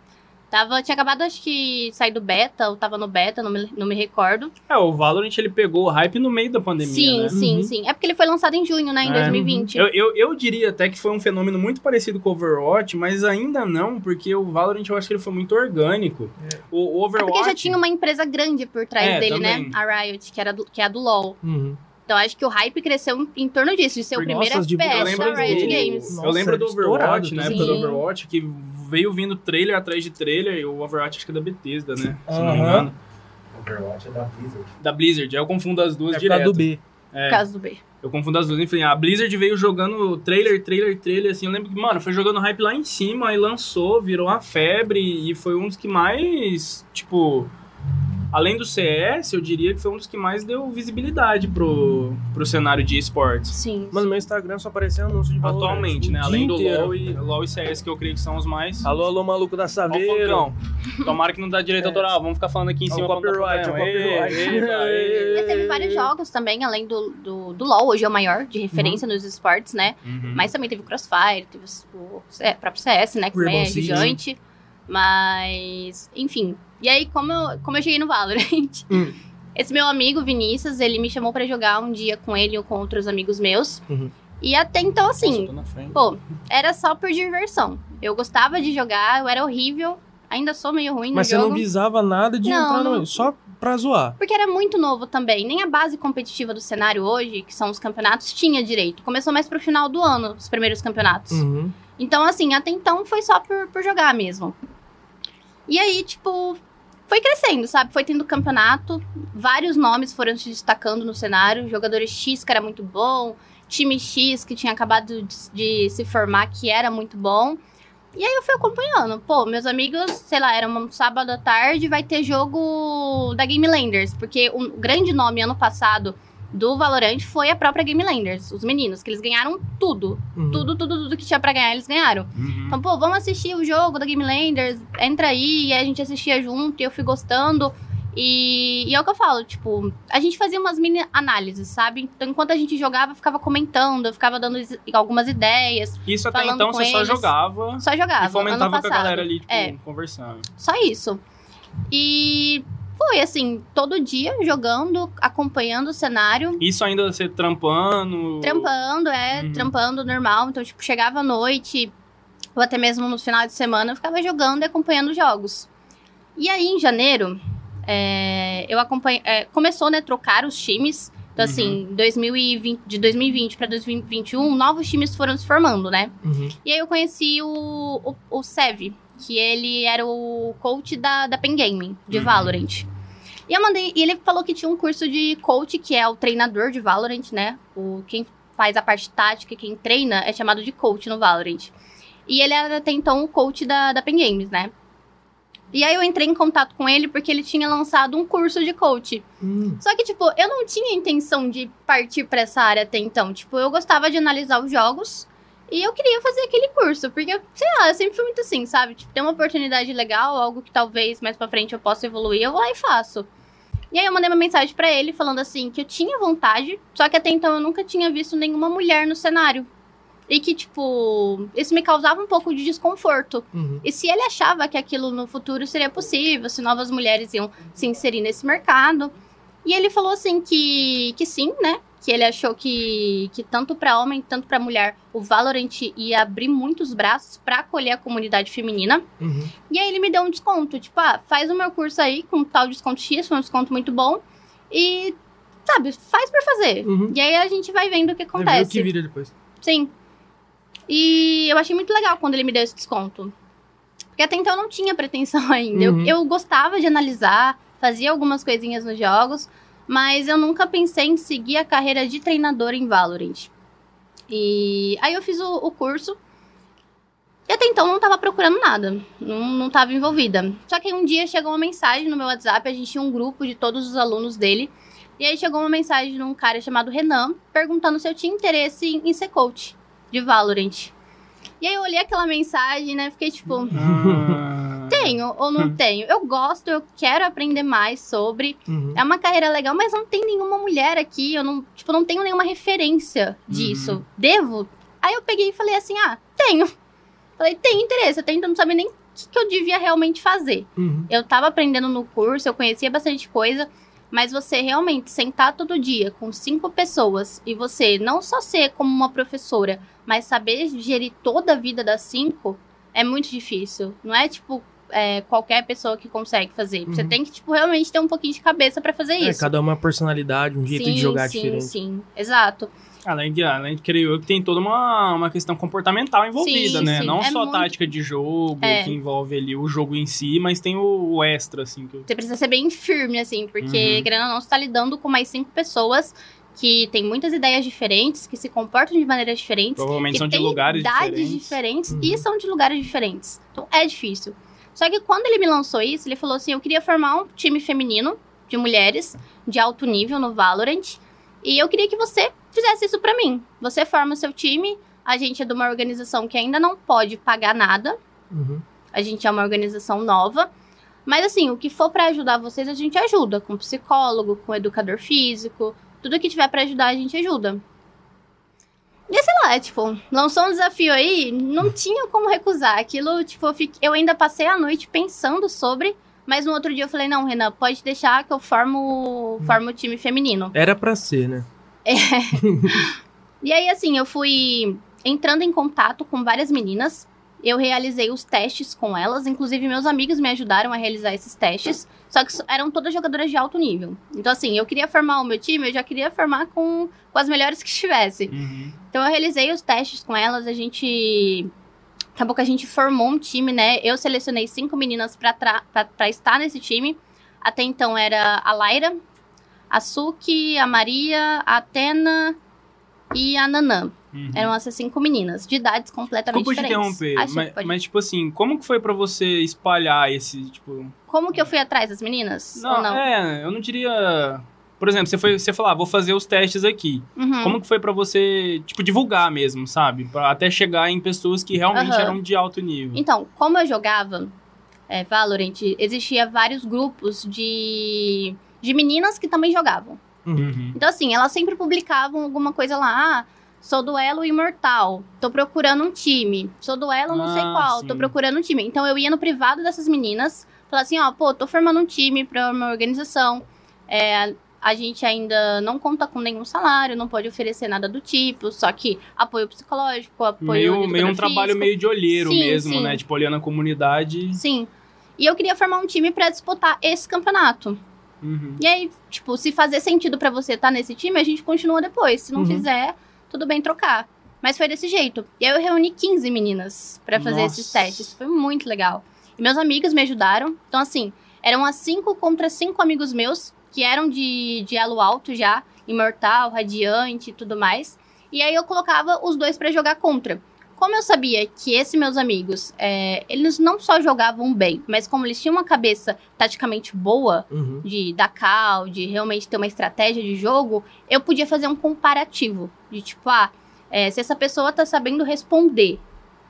Tava, tinha acabado, acho que, sair do beta, ou tava no beta, não me, não me recordo. É, o Valorant ele pegou o hype no meio da pandemia, sim, né? sim, Uhum. sim. É porque ele foi lançado em junho, né? Em É, 2020. Eu, eu, eu diria até que foi um fenômeno muito parecido com o Overwatch, mas ainda não, porque o Valorant eu acho que ele foi muito orgânico. O, o É Overwatch. porque já tinha uma empresa grande por trás É, dele, também. né? A Riot, que, era do- que é a do LoL. Uhum. Então acho que o hype cresceu em, torno disso, de ser o primeiro nossa, FPS da lembro, Riot do, Games. Nossa, eu lembro do estourado, Overwatch, na sim. época do Overwatch, que veio vindo trailer atrás de trailer, e o Overwatch acho que é da Bethesda, né? Se não me engano. Overwatch é da Blizzard. Da Blizzard, aí eu confundo as duas É direto. do B. É, causa do B. eu confundo as duas. Enfim, a Blizzard veio jogando trailer, trailer, trailer, assim, eu lembro que, mano, foi jogando hype lá em cima, aí lançou, virou uma febre, e foi um dos que mais, tipo... Além do CS, eu diria que foi um dos que mais deu visibilidade pro, pro cenário de esportes. Sim. Mano, meu Instagram só aparecia anúncio de Valorant. Atualmente, o né? Além do inteiro. LoL e, LoL e CS, que eu creio que são os mais... Alô, alô, maluco da Ó o Saveiro. Falcão. Tomara que não dá direito É. autoral. Vamos ficar falando aqui em Ó o cima. dar copyright, ó o copyright. Mas teve vários jogos também, além do, do, do LoL, hoje é o maior de referência nos esportes, né? Uhum. Mas também teve o Crossfire, teve o é, próprio CS, né? Que é gigante. Mas, enfim. E aí, como eu, como eu cheguei no Valorant? Hum. Esse meu amigo, Vinícius, ele me chamou pra jogar um dia com ele ou com outros amigos meus. Uhum. E até então, Nossa, assim, tô na frente. pô, era só por diversão. Eu gostava de jogar, eu era horrível. Ainda sou meio ruim Mas no você jogo. não visava nada de Não, entrar no. não- Só pra zoar. Porque era muito novo também. Nem a base competitiva do cenário hoje, que são os campeonatos, tinha direito. Começou mais pro final do ano, os primeiros campeonatos. Uhum. Então, assim, até então foi só por, por jogar mesmo. E aí, tipo, foi crescendo, sabe? Foi tendo campeonato, vários nomes foram se destacando no cenário. Jogadores X, que era muito bom, time X, que tinha acabado de, de se formar, que era muito bom. E aí eu fui acompanhando. Pô, meus amigos, sei lá, era um sábado à tarde, vai ter jogo da Game Landers, porque o grande nome ano passado do Valorant foi a própria Game Landers, os meninos, que eles ganharam tudo. Uhum. Tudo, tudo, tudo que tinha pra ganhar, eles ganharam. Uhum. Então, pô, vamos assistir o jogo da Game Landers, entra aí, e a gente assistia junto, e eu fui gostando. E, e é o que eu falo, tipo, a gente fazia umas mini análises, sabe? Então, enquanto a gente jogava, eu ficava comentando, eu ficava dando algumas ideias, Isso até então você só eles. jogava só jogava. e fomentava com a galera ali, tipo, É. conversando. Só isso. E foi assim, todo dia jogando, acompanhando o cenário. Isso ainda você trampando. Trampando, é, Uhum. trampando normal. Então, tipo, chegava à noite, ou até mesmo no final de semana, eu ficava jogando e acompanhando jogos. E aí, em janeiro, é, eu acompanhei. é, começou, né, trocar os times. Então, assim, 2020, de 2020 para 2021, novos times foram se formando, né? Uhum. E aí eu conheci o, o, o Sev, que ele era o coach da, da Pen Gaming, de Uhum. Valorant. E eu mandei. E ele falou que tinha um curso de coach, que é o treinador de Valorant, né? O, quem faz a parte tática, quem treina, é chamado de coach no Valorant. E ele era até então o coach da, da Pen Games, né? E aí eu entrei em contato com ele porque ele tinha lançado um curso de coach. Hum. Só que, tipo, eu não tinha intenção de partir pra essa área até então. Tipo, eu gostava de analisar os jogos e eu queria fazer aquele curso. Porque, sei lá, eu sempre fui muito assim, sabe? Tipo, tem uma oportunidade legal, algo que talvez mais pra frente eu possa evoluir, eu vou lá e faço. E aí eu mandei uma mensagem pra ele falando assim que eu tinha vontade, só que até então eu nunca tinha visto nenhuma mulher no cenário. E que, tipo, isso me causava um pouco de desconforto. Uhum. E se ele achava que aquilo no futuro seria possível, se novas mulheres iam se inserir nesse mercado. E ele falou assim que, que sim, né? Que ele achou que, que tanto para homem, tanto para mulher, o Valorant ia abrir muitos braços para acolher a comunidade feminina. Uhum. E aí ele me deu um desconto, tipo, ah, faz o meu curso aí com tal desconto X, foi um desconto muito bom. E, sabe, faz por fazer. Uhum. E aí a gente vai vendo o que ver o acontece. que vira depois. Sim. E eu achei muito legal quando ele me deu esse desconto. Porque até então eu não tinha pretensão ainda. Eu- Uhum. Eu, gostava de analisar, fazia algumas coisinhas nos jogos, mas eu nunca pensei em seguir a carreira de treinador em Valorant. E aí eu fiz o, o curso. E até então não tava procurando nada. Não, não tava envolvida. Só que um dia chegou uma mensagem no meu WhatsApp, a gente tinha um grupo de todos os alunos dele. E aí chegou uma mensagem de um cara chamado Renan, perguntando se eu tinha interesse em, em ser coach de Valorant. E aí eu olhei aquela mensagem, né? Fiquei tipo, Ah. tenho ou não tenho? Eu gosto, eu quero aprender mais sobre. Uhum. É uma carreira legal, mas não tem nenhuma mulher aqui. Eu não, tipo, não tenho nenhuma referência disso. Uhum. Devo? Aí eu peguei e falei assim: ah, tenho. Falei, tenho interesse, até então não sabia nem o que, que eu devia realmente fazer. Uhum. Eu tava aprendendo no curso, eu conhecia bastante coisa, mas você realmente sentar todo dia com cinco pessoas e você não só ser como uma professora, mas saber gerir toda a vida das cinco é muito difícil. Não é tipo é, qualquer pessoa que consegue fazer. Você Uhum. tem que, tipo, realmente ter um pouquinho de cabeça pra fazer É, isso. cada uma personalidade, um jeito sim, de jogar sim, diferente. Sim, exato. Além de, além de creio eu que tem toda uma, uma questão comportamental envolvida, Sim, né? sim. Não É só muito- tática de jogo, É. que envolve ali o jogo em si, mas tem o, o extra, assim. Que. Você precisa ser bem firme, assim, porque, Uhum. querendo ou não, você tá lidando com mais cinco pessoas que têm muitas ideias diferentes, que se comportam de maneiras diferentes. Provavelmente que são de lugares idades diferentes. diferentes Uhum. e são de lugares diferentes. Então é difícil. Só que quando ele me lançou isso, ele falou assim: eu queria formar um time feminino de mulheres de alto nível no Valorant. E eu queria que você fizesse isso pra mim. Você forma o seu time. A gente é de uma organização que ainda não pode pagar nada. Uhum. A gente é uma organização nova. Mas assim, o que for pra ajudar vocês, a gente ajuda. Com psicólogo, com educador físico. Tudo que tiver pra ajudar, a gente ajuda. E sei lá, tipo, lançou um desafio aí, não tinha como recusar. Aquilo, tipo, eu, fiquei- eu ainda passei a noite pensando sobre, Mas no outro dia eu falei, não, Renan, pode deixar que eu formo, formo o time feminino. Era pra ser, né? E aí, assim, eu fui entrando em contato com várias meninas. Eu realizei os testes com elas. Inclusive, meus amigos me ajudaram a realizar esses testes. Só que eram todas jogadoras de alto nível. Então, assim, eu queria formar o meu time, eu já queria formar com, com as melhores que estivesse. Uhum. Então, eu realizei os testes com elas. A gente. Acabou que a gente formou um time, né? Eu selecionei cinco meninas pra estar nesse time. Até então era a Laira, a Suki, a Maria, a Atena e a Nanã. Uhum. Eram essas cinco meninas, de idades completamente Desculpa te diferentes. interromper, Ah, sim, mas, pode. mas, tipo assim, como que foi pra você espalhar esse, tipo... Como que eu fui atrás das meninas? Ou não? é, eu não diria... Por exemplo, você foi, você falou, ah, vou fazer os testes aqui. Uhum. Como que foi pra você, tipo, divulgar mesmo, sabe? Pra até chegar em pessoas que realmente Aham. eram de alto nível. Então, como eu jogava é, Valorant, existia vários grupos de, de meninas que também jogavam. Uhum. Então, assim, elas sempre publicavam alguma coisa lá. Ah, sou duelo imortal. Tô procurando um time. Sou duelo não sei Ah, qual. sim. Tô procurando um time. Então, eu ia no privado dessas meninas. Falar assim, ó, pô, tô formando um time pra uma organização. É, a gente ainda não conta com nenhum salário, não pode oferecer nada do tipo. Só que apoio psicológico, apoio Meio, meio um trabalho meio de olheiro Sim, mesmo, sim. né? Tipo, olhando a comunidade. Sim. E eu queria formar um time pra disputar esse campeonato. Uhum. E aí, tipo, se fazer sentido pra você estar nesse time, a gente continua depois. Se não Uhum. fizer, tudo bem trocar. Mas foi desse jeito. E aí eu reuni 15 meninas pra fazer Nossa. esses testes. Foi muito legal. E meus amigos me ajudaram. Então, assim, eram as cinco contra cinco amigos meus, que eram de, de elo alto já, imortal, radiante e tudo mais. E aí eu colocava os dois pra jogar contra. Como eu sabia que esses meus amigos, é, eles não só jogavam bem, mas como eles tinham uma cabeça taticamente boa, Uhum. de dar cal, de realmente ter uma estratégia de jogo, eu podia fazer um comparativo. De tipo, ah, é, se essa pessoa tá sabendo responder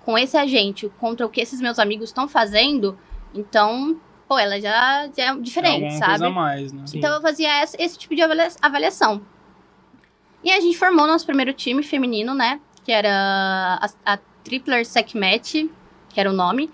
com esse agente contra o que esses meus amigos estão fazendo, então, pô, ela já, já é diferente, Alguma sabe? coisa a mais, né? Sim. Então eu fazia esse, esse tipo de avalia- avaliação. E a gente formou nosso primeiro time feminino, né? Que era a, a Tripler Sec Match, que era o nome.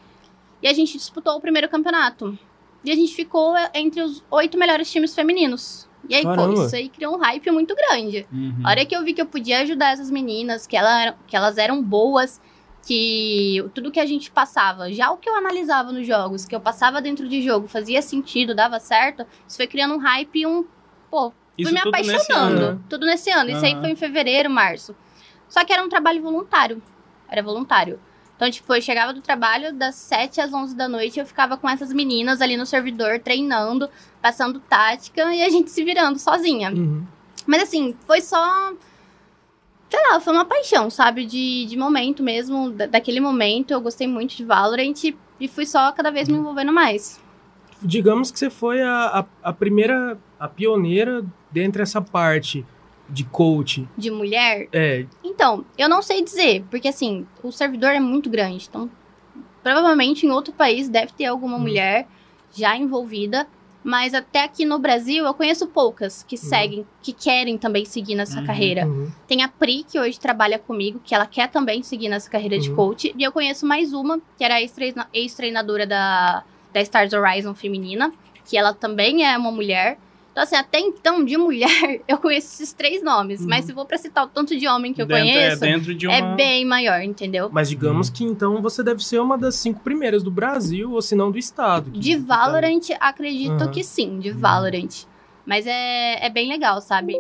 E a gente disputou o primeiro campeonato. E a gente ficou entre os oito melhores times femininos. E aí, pô, isso aí criou um hype muito grande. Uhum. A hora que eu vi que eu podia ajudar essas meninas, que, ela, que elas eram boas, que tudo que a gente passava, já o que eu analisava nos jogos, que eu passava dentro de jogo, fazia sentido, dava certo, isso foi criando um hype e um. Pô, Isso fui me tudo nesse apaixonando. ano. Tudo nesse ano. Isso aí foi em fevereiro, março. Só que era um trabalho voluntário. Era voluntário. Então, tipo, eu chegava do trabalho das 7 às 11 da noite, eu ficava com essas meninas ali no servidor, treinando, passando tática e a gente se virando sozinha. Uhum. Mas assim, foi só. Sei lá, foi uma paixão, sabe? De, de momento mesmo, da- daquele momento. Eu gostei muito de Valorant e fui só cada vez me envolvendo mais. Digamos que você foi a, a, a primeira, a pioneira dentro dessa parte de coach. De mulher. É, Então, eu não sei dizer, porque assim, o servidor é muito grande. Então, provavelmente em outro país deve ter alguma Hum. mulher já envolvida. Mas até aqui no Brasil eu conheço poucas que seguem, que querem também seguir nessa Uhum. carreira. uhum. Tem a Pri, que hoje trabalha comigo, que ela quer também seguir nessa carreira de Uhum. coach. E eu conheço mais uma, que era ex-treinadora da, da Stars Horizon feminina, que ela também é uma mulher. Então, assim, até então, de mulher, eu conheço esses três nomes. Uhum. Mas se for pra citar o tanto de homem que eu Dentro- conheço, É dentro de uma... é bem maior, entendeu? Mas digamos que então você deve ser uma das cinco primeiras do Brasil, ou se não do estado. De tá- Valorant, acredito Aham. que sim, de Valorant. Mas é, é bem legal, sabe?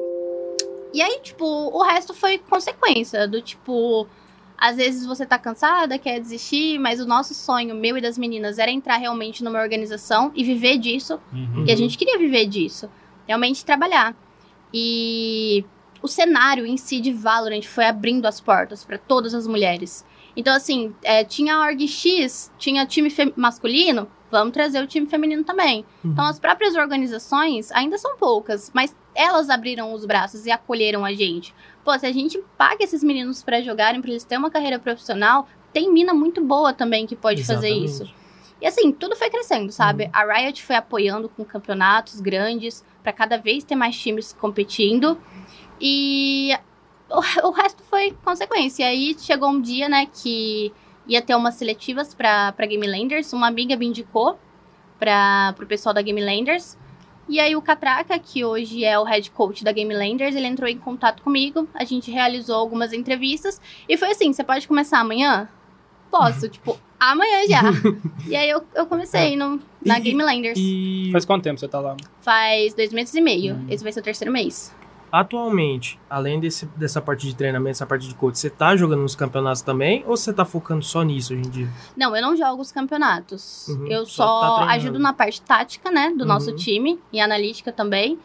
E aí, tipo, o resto foi consequência do tipo. Às vezes você tá cansada, quer desistir, mas o nosso sonho, meu e das meninas, era entrar realmente numa organização e viver disso. Uhum. E a gente queria viver disso. Realmente trabalhar. E o cenário em si de Valorant foi abrindo as portas para todas as mulheres. Então, assim, é, tinha a Org X, tinha time masculino, vamos trazer o time feminino também. Uhum. Então, as próprias organizações ainda são poucas, mas elas abriram os braços e acolheram a gente. Pô, se a gente paga esses meninos para jogarem, para eles terem uma carreira profissional, tem mina muito boa também que pode fazer Exatamente. isso. E assim, tudo foi crescendo, sabe? A Riot foi apoiando com campeonatos grandes para cada vez ter mais times competindo. E o, o resto foi consequência. E aí chegou um dia, né, que ia ter umas seletivas pra Game Landers. Uma amiga me indicou para pro pessoal da Game Landers. E aí o Catraca, que hoje é o head coach da Game Landers, ele entrou em contato comigo, a gente realizou algumas entrevistas e foi assim, você pode começar amanhã? Posso, tipo, amanhã já. e aí eu, eu comecei no, na E- Game Landers. E Faz quanto tempo você tá lá? Faz dois meses e meio. Hum. Esse vai ser o terceiro mês. atualmente, além desse, dessa parte de treinamento, essa parte de coach, você tá jogando nos campeonatos também ou você tá focando só nisso hoje em dia? Não, eu não jogo os campeonatos. Uhum, eu só só, tá ajudo na parte tática, né, do Uhum. nosso time e analítica também.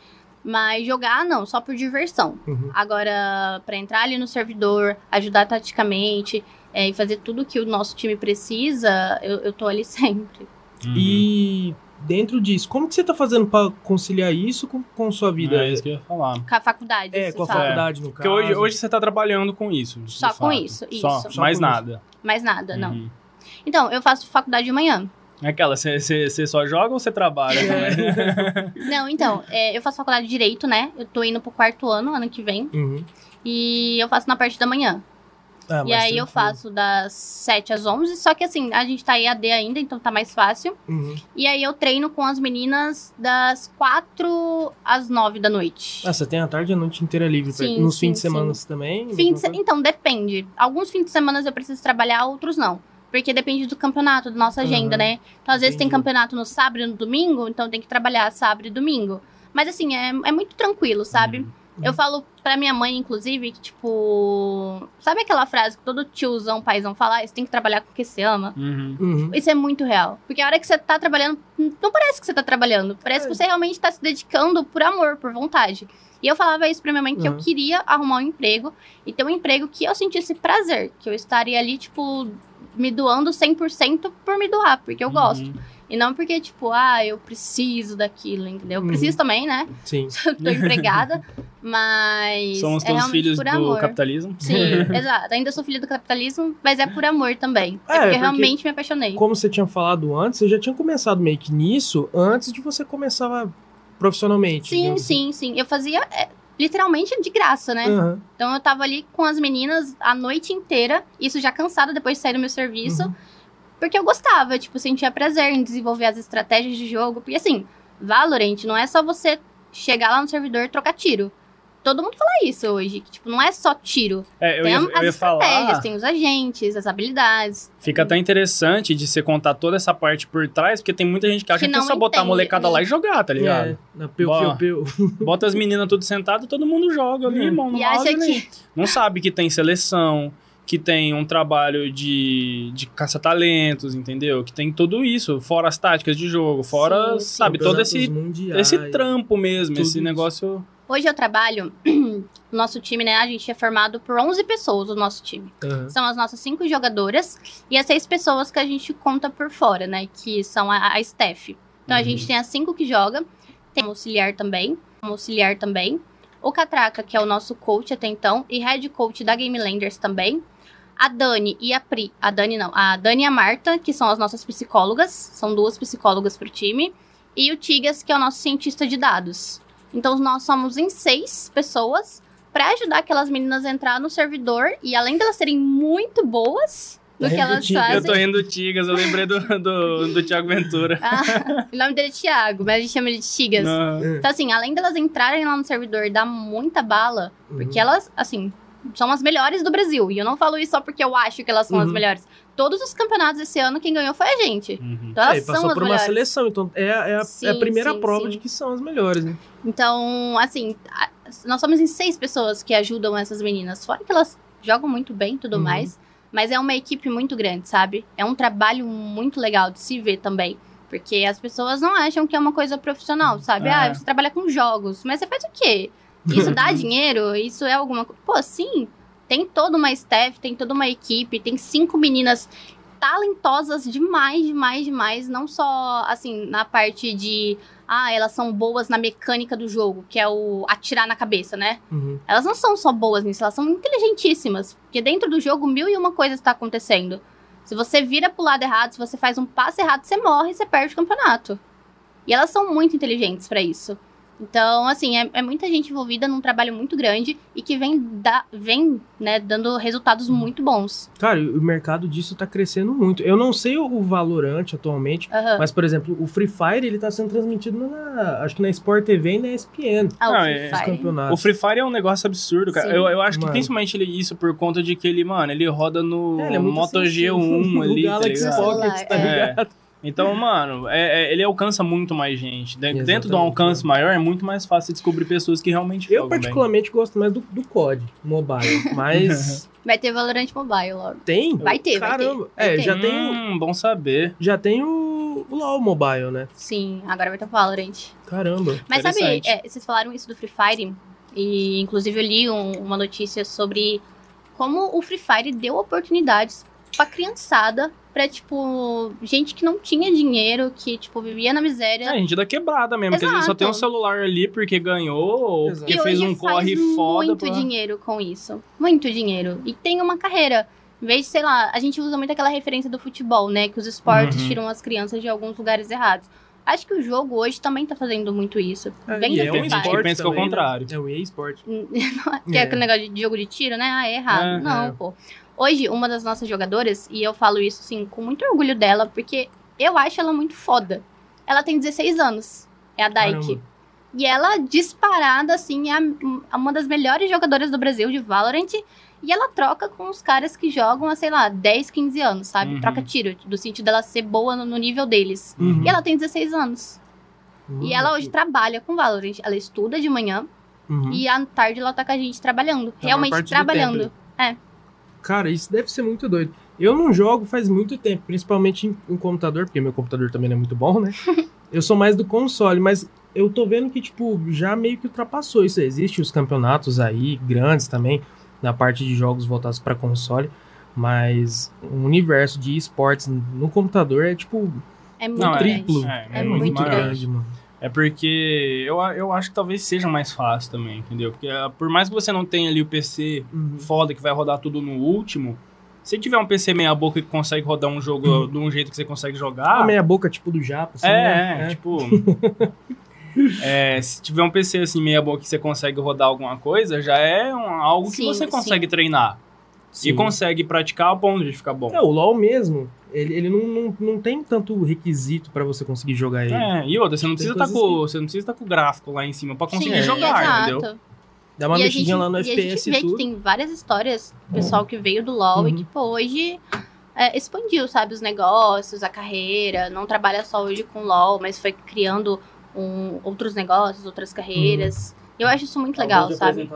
Mas jogar, não, só por diversão. Uhum. Agora, pra entrar ali no servidor, ajudar taticamente é, e fazer tudo que o nosso time precisa, eu, eu tô ali sempre. Uhum. E dentro disso, como que você tá fazendo pra conciliar isso com, com sua vida? É isso que eu ia falar. Com a faculdade, É, com a sabe? faculdade, no Porque caso. hoje, hoje você tá trabalhando com isso. Só com fato. isso, Só, isso. Só mais com isso. nada. Mais nada, não. Uhum. Então, eu faço faculdade de manhã. É Aquela, você- só joga ou você trabalha? também? Não, então, é, eu faço faculdade de Direito, né? Eu tô indo pro quarto ano, ano que vem. Uhum. E eu faço na parte da manhã. Ah, e aí eu tranquilo. faço das 7 às 11, só que assim, a gente tá EAD ainda, então tá mais fácil. Uhum. E aí eu treino com as meninas das 4 às 9 da noite. Ah, você tem a tarde e a noite inteira livre. pra- Sim, Nos fins de semana também? Fim de se- Então, depende. Alguns fins de semana eu preciso trabalhar, outros não. Porque depende do campeonato, da nossa agenda, Aham. né? Então, às vezes tem Entendi. campeonato no sábado e no domingo, então tem que trabalhar sábado e domingo. Mas assim, é, é muito tranquilo, sabe? Uhum. Eu falo pra minha mãe, inclusive, que, tipo. Sabe aquela frase que todo tiozão, paizão fala? Ah, você tem que trabalhar com o que você ama? Uhum. Uhum. Isso é muito real. Porque a hora que você tá trabalhando, não parece que você tá trabalhando. Parece É. que você realmente tá se dedicando por amor, por vontade. E eu falava isso pra minha mãe que eu Uhum. queria arrumar um emprego e ter um emprego que eu sentisse prazer. Que eu estaria ali, tipo, me doando 100% por me doar, porque eu Uhum. gosto. E não porque, tipo, ah, eu preciso daquilo, entendeu? Eu Uhum. preciso também, né? Sim. Tô empregada, mas. Somos é todos realmente filhos do amor. capitalismo. Sim, exato. Ainda sou filha do capitalismo, mas é por amor também. É, É, porque porque- realmente me apaixonei. Como você tinha falado antes, você já tinha começado meio que nisso antes de você começar profissionalmente. Sim, assim. sim, sim. Eu fazia é, literalmente de graça, né? Aham. Então eu tava ali com as meninas a noite inteira, isso já cansada depois de sair do meu serviço, Uhum. Porque eu gostava, tipo, sentia prazer em desenvolver as estratégias de jogo. Porque assim, Valorant não é só você chegar lá no servidor e trocar tiro. Todo mundo fala isso hoje, que tipo, não é só tiro. É, eu tem ia, as eu ia estratégias, falar. tem os agentes, as habilidades. Fica até interessante de você contar toda essa parte por trás, porque tem muita gente que acha Que que, é só botar a entende, molecada né? lá e jogar, tá ligado? É, na peu, peu, peu. Bota as meninas tudo sentado, todo mundo joga ali, irmão. no E acha que. Não sabe que tem seleção, que tem um trabalho de, de caça-talentos, entendeu? Que tem tudo isso, fora as táticas de jogo, fora, Sim, sim. sabe, todo esse, mundiais. esse trampo mesmo, esse isso. negócio. Hoje eu trabalho. O nosso time, né? A gente é formado por 11 pessoas, o nosso time. Aham. São as nossas cinco jogadoras e as seis pessoas que a gente conta por fora, né? Que são a, a staff. Então a Uhum. gente tem as cinco que joga, tem um auxiliar também, um auxiliar também. O Catraca, que é o nosso coach até então, e head coach da Game Landers também. A Dani e a Pri. A Dani não, a Dani e a Marta, que são as nossas psicólogas. São duas psicólogas pro time. E o Tigas, que é o nosso cientista de dados. Então nós somos em seis pessoas para ajudar aquelas meninas a entrar no servidor e além delas serem muito boas no Tá que elas fazem. Eu tô rindo do Tigas, eu lembrei do, do, do Thiago Ventura. Ah, o nome dele é Thiago, mas a gente chama ele de Tigas. Não. Então, assim, além delas entrarem lá no servidor e dar muita bala, porque Uhum. elas, assim, são as melhores do Brasil. E eu não falo isso só porque eu acho que elas são as Uhum. melhores. Todos os campeonatos esse ano, quem ganhou foi a gente. Uhum. Então, É, elas e são passou as por uma melhores. seleção, então é, a- é a, é a Sim, primeira sim, prova sim. de que são as melhores, né? Então, assim, nós somos em seis pessoas que ajudam essas meninas. Fora que elas jogam muito bem e tudo Uhum. mais. Mas é uma equipe muito grande, sabe? É um trabalho muito legal de se ver também. Porque as pessoas não acham que é uma coisa profissional, sabe? É. Ah, você trabalha com jogos. Mas você faz o quê? Isso dá dinheiro? Isso é alguma coisa? Pô, sim. Tem toda uma staff, tem toda uma equipe, tem cinco meninas talentosas demais, demais, demais. Não só, assim, na parte de. Ah, elas são boas na mecânica do jogo, que é o atirar na cabeça, né? Uhum. Elas não são só boas nisso, elas são inteligentíssimas. Porque dentro do jogo, mil e uma coisas está acontecendo. Se você vira pro lado errado, se você faz um passo errado, você morre e você perde o campeonato. E elas são muito inteligentes pra isso. Então, assim, é, é muita gente envolvida num trabalho muito grande e que vem, da, vem né, dando resultados muito bons. Cara, e o mercado disso tá crescendo muito. Eu não sei o o Valorant atualmente, mas, por exemplo, o Free Fire, ele tá sendo transmitido na, acho que na Sport TV e na ESPN, Ah, o Free é- Fire. campeonatos. O Free Fire é um negócio absurdo, cara. Sim. Eu, eu acho que Mano. principalmente ele, isso por conta de que ele, mano, ele roda no É, ele é Moto acessível. G1 ali, o tá Galaxy ligado? Pocket, tá É. ligado? Então, mano, é- é- ele alcança muito mais gente. De- Dentro do Exatamente. alcance maior, é muito mais fácil descobrir pessoas que realmente Eu jogam bem. particularmente gosto mais do, do COD Mobile, mas Vai ter Valorant Mobile logo. tem? Vai ter, vai ter. Caramba. Vai É, ter. já tem, o- Hum, bom saber. já tem o, o LoL Mobile, né? Sim, agora vai ter Valorant. Caramba. Mas sabe, é, vocês falaram isso do Free Fire, e inclusive eu li um- uma notícia sobre como o Free Fire deu oportunidades pra criançada, pra, tipo, gente que não tinha dinheiro, que, tipo, vivia na É, miséria. a gente da quebrada mesmo, que às vezes só Exato. tem um celular ali porque ganhou, ou Exato. porque e fez um corre faz foda. muito pra- dinheiro com isso. Muito dinheiro. E tem uma carreira. Em vez de, sei lá, a gente usa muito aquela referência do futebol, né? Que os esportes Uhum. tiram as crianças de alguns lugares errados. Acho que o jogo hoje também tá fazendo muito isso. Vem e do é um Tem gente que Fire. esporte pensa que é o né? contrário. É o EA Sport. Que é. É. aquele negócio de jogo de tiro, né? Ah, é errado. É, não, é. pô. Hoje, uma das nossas jogadoras, e eu falo isso, assim, com muito orgulho dela, porque eu acho ela muito foda. Ela tem 16 anos. É a Daiki. E ela, disparada, assim, é a- uma das melhores jogadoras do Brasil de Valorant. E ela troca com os caras que jogam há, sei lá, 10, 15 anos, sabe? Uhum. Troca tiro, do sentido dela ser boa no, no nível deles. Uhum. E ela tem 16 anos. Uhum. E ela hoje trabalha com Valorant. Ela estuda de manhã Uhum. e à tarde ela tá com a gente trabalhando. a realmente trabalhando. tempo. Cara, isso deve ser muito doido. Eu não jogo faz muito tempo, principalmente em, em computador, porque meu computador também não é muito bom, né? eu sou mais do console, mas eu tô vendo que, tipo, já meio que ultrapassou isso. Existem os campeonatos aí, grandes também, na parte de jogos voltados pra console, mas o universo de esportes no computador é, tipo, É muito Não, é grande. triplo. É, É muito, muito grande, grande. mano. É porque eu, eu acho que talvez seja mais fácil também, entendeu? Porque ah, por mais que você não tenha ali o PC Uhum. foda que vai rodar tudo no último, se tiver um PC meia boca que consegue rodar um jogo de um jeito que você consegue A jogar, meia boca, tipo, do Japa, assim, é, né? é, tipo. é, se tiver um PC assim meia boca que você consegue rodar alguma coisa, já é um- algo que Sim, você sim. consegue treinar e Sim. consegue praticar a ponto de ficar bom. É, o LoL mesmo, ele, ele não, não, não tem tanto requisito pra você conseguir jogar ele. É, e outra, você não Tem precisa estar coisas com, você não precisa estar com o gráfico lá em cima pra conseguir Sim, jogar, exato. entendeu? Dá uma e mexidinha gente, lá no e a gente FPS vê e tudo. que tem várias histórias, pessoal que veio do LoL e Uhum. que, pô, hoje é, expandiu, sabe, os negócios, a carreira, não trabalha só hoje com LoL, mas foi criando um- outros negócios, outras carreiras. Eu acho isso muito legal, sabe?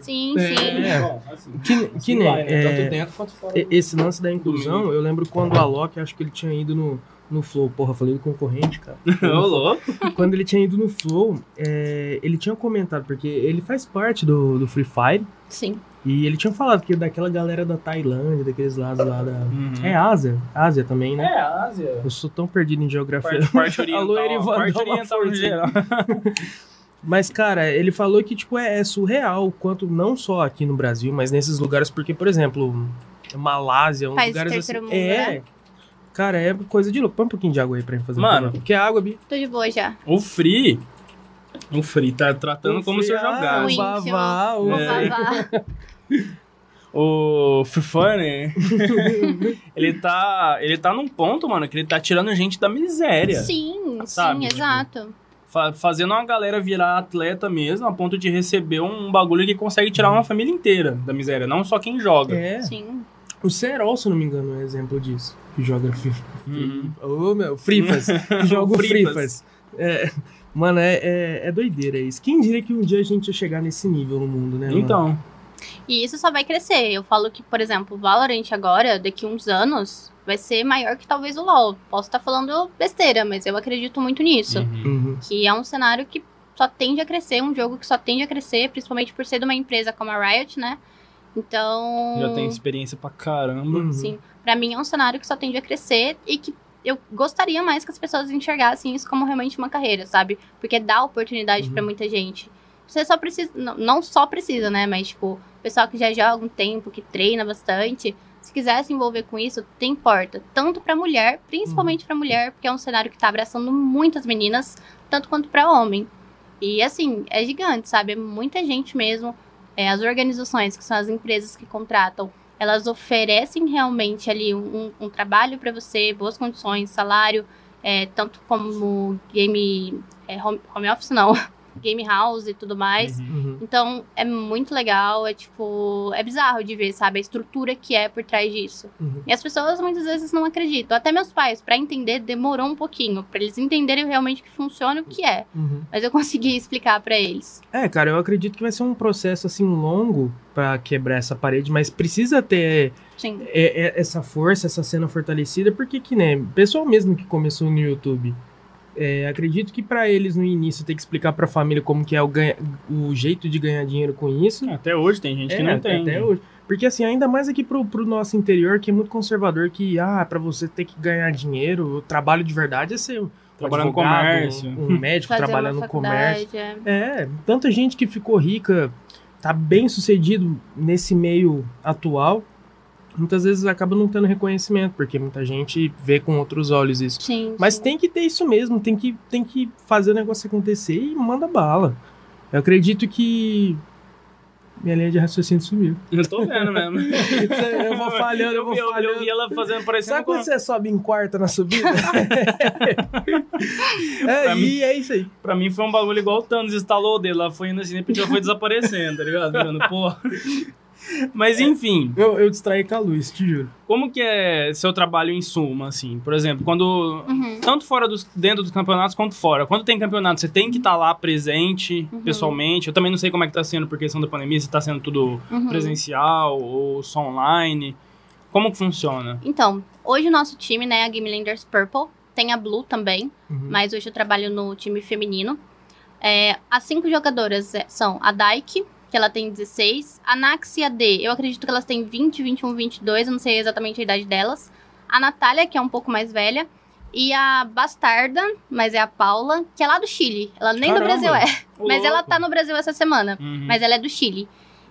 Sim, É. sim. Bom, assim, Que, que nem, vai, né? é, Tanto dentro quanto fora. esse lance da inclusão, eu lembro quando o Alok, acho que ele tinha ido no, no Flow. Porra, falei do concorrente, cara. Ô, louco. quando ele tinha ido no Flow, é, ele tinha comentado, porque ele faz parte do, do Free Fire, Sim. e ele tinha falado que daquela galera da Tailândia, daqueles lados lá da... Uhum. É Ásia, Ásia também, né? É, Ásia. Eu sou tão perdido em geografia. Parte, parte oriental. Alô, Erivan, parte oriental geral. Mas, cara, ele falou que, tipo, é, é surreal, quanto não só aqui no Brasil, mas nesses lugares, porque, por exemplo, Malásia, uns País lugares assim. mundo, é. né? Cara, é coisa de louco. Põe um pouquinho de água aí pra mim fazer. Mano. Que é água, Bi? Tô de boa já. O Free. O Free tá tratando como se eu Ah, jogasse. Ui. O Vavá, o... É. O Fifane, ele tá. Ele tá num ponto, mano, que ele tá tirando gente da miséria. Sim, Sabe, sim, tipo, exato. Fa- fazendo uma galera virar atleta mesmo, a ponto de receber um bagulho que consegue tirar uma família inteira da miséria, não só quem joga. É. Sim. O Serol, se não me engano, é um exemplo disso. Que joga FIFA. Uhum. Ô, meu, Frifas. que joga o Frifas. Frifas. É, mano, é, é, é doideira isso. Quem diria que um dia a gente ia chegar nesse nível no mundo, né? mano? Então. E isso só vai crescer. Eu falo que, por exemplo, o Valorant agora, daqui uns anos, vai ser maior que talvez o LoL. Posso estar falando besteira, mas eu acredito muito nisso. Uhum. Uhum. Que é um cenário que só tende a crescer, um jogo que só tende a crescer, principalmente por ser de uma empresa como a Riot, né? Então. Já tem experiência pra caramba. Uhum. Sim. Pra mim é um cenário que só tende a crescer e que eu gostaria mais que as pessoas enxergassem isso como realmente uma carreira, sabe? Porque dá oportunidade Uhum. pra muita gente. Você só precisa, não, não só precisa, né? Mas, tipo, pessoal que já joga um tempo, que treina bastante, se quiser se envolver com isso, tem porta. Tanto pra mulher, principalmente Uhum. pra mulher, porque é um cenário que tá abraçando muitas meninas, tanto quanto pra homem. E assim, é gigante, sabe? É muita gente mesmo. É, as organizações, que são as empresas que contratam, elas oferecem realmente ali um, um trabalho para você, boas condições, salário, é, tanto como game. É, home, home office não. Game house e tudo mais. Uhum. Uhum. Então, é muito legal, é tipo, é bizarro de ver, sabe, a estrutura que é por trás disso. Uhum. E as pessoas muitas vezes não acreditam. Até meus pais, pra entender, demorou um pouquinho, pra eles entenderem realmente que funciona o que é. Uhum. Mas eu consegui explicar pra eles. É, cara, eu acredito que vai ser um processo assim longo pra quebrar essa parede, mas precisa ter Sim. é, é, essa força, essa cena fortalecida, porque que, né, pessoal mesmo que começou no YouTube, é, acredito que pra eles no início ter que explicar pra família como que é o, ganha, o jeito de ganhar dinheiro com isso. Até hoje tem gente que É, não tem. Até hoje. Porque assim, ainda mais aqui pro, pro nosso interior, que é muito conservador, que, ah, pra você ter que ganhar dinheiro, o trabalho de verdade é ser um Trabalhar no comércio. Um, um médico Fazer trabalhando uma no comércio. é. É, tanta gente que ficou rica, tá bem sucedido nesse meio atual, muitas vezes acaba não tendo reconhecimento, porque muita gente vê com outros olhos isso. Sim. Mas sim. tem que ter isso mesmo, tem que, tem que fazer o negócio acontecer e manda bala. Eu acredito que minha linha de raciocínio sumiu. Eu tô vendo mesmo. eu vou falhando, eu vou vi, eu, falhando. vi ela fazendo parecendo Sabe quando você sobe em quarta na subida? é, mim- e é isso aí. Pra mim foi um bagulho igual o Thanos instalou o dele. Ela foi indo assim, de repente ela foi desaparecendo, tá ligado? Porra. Mas enfim, Eu, eu distraí com a luz, te juro. como que é seu trabalho em suma, assim? Por exemplo, quando... Uhum. Tanto fora dos, dentro dos campeonatos quanto fora. Quando tem campeonato, você tem que estar lá presente, Uhum. pessoalmente. Eu também não sei como é que tá sendo por questão da pandemia, se tá sendo tudo Uhum. presencial ou só online. Como que funciona? Então, hoje o nosso time, né, a Game Landers Purple, tem a Blue também, Uhum. mas hoje eu trabalho no time feminino. É, as cinco jogadoras é, são a Daiki, que ela tem 16, a Nax e a D, eu acredito que elas têm 20, 21, 22, eu não sei exatamente a idade delas. A Natália, que é um pouco mais velha, e a Bastarda, mas é a Paula, que é lá do Chile. Ela nem do Caramba. Brasil é, mas ela louco. tá no Brasil essa semana. Uhum. Mas ela é do Chile.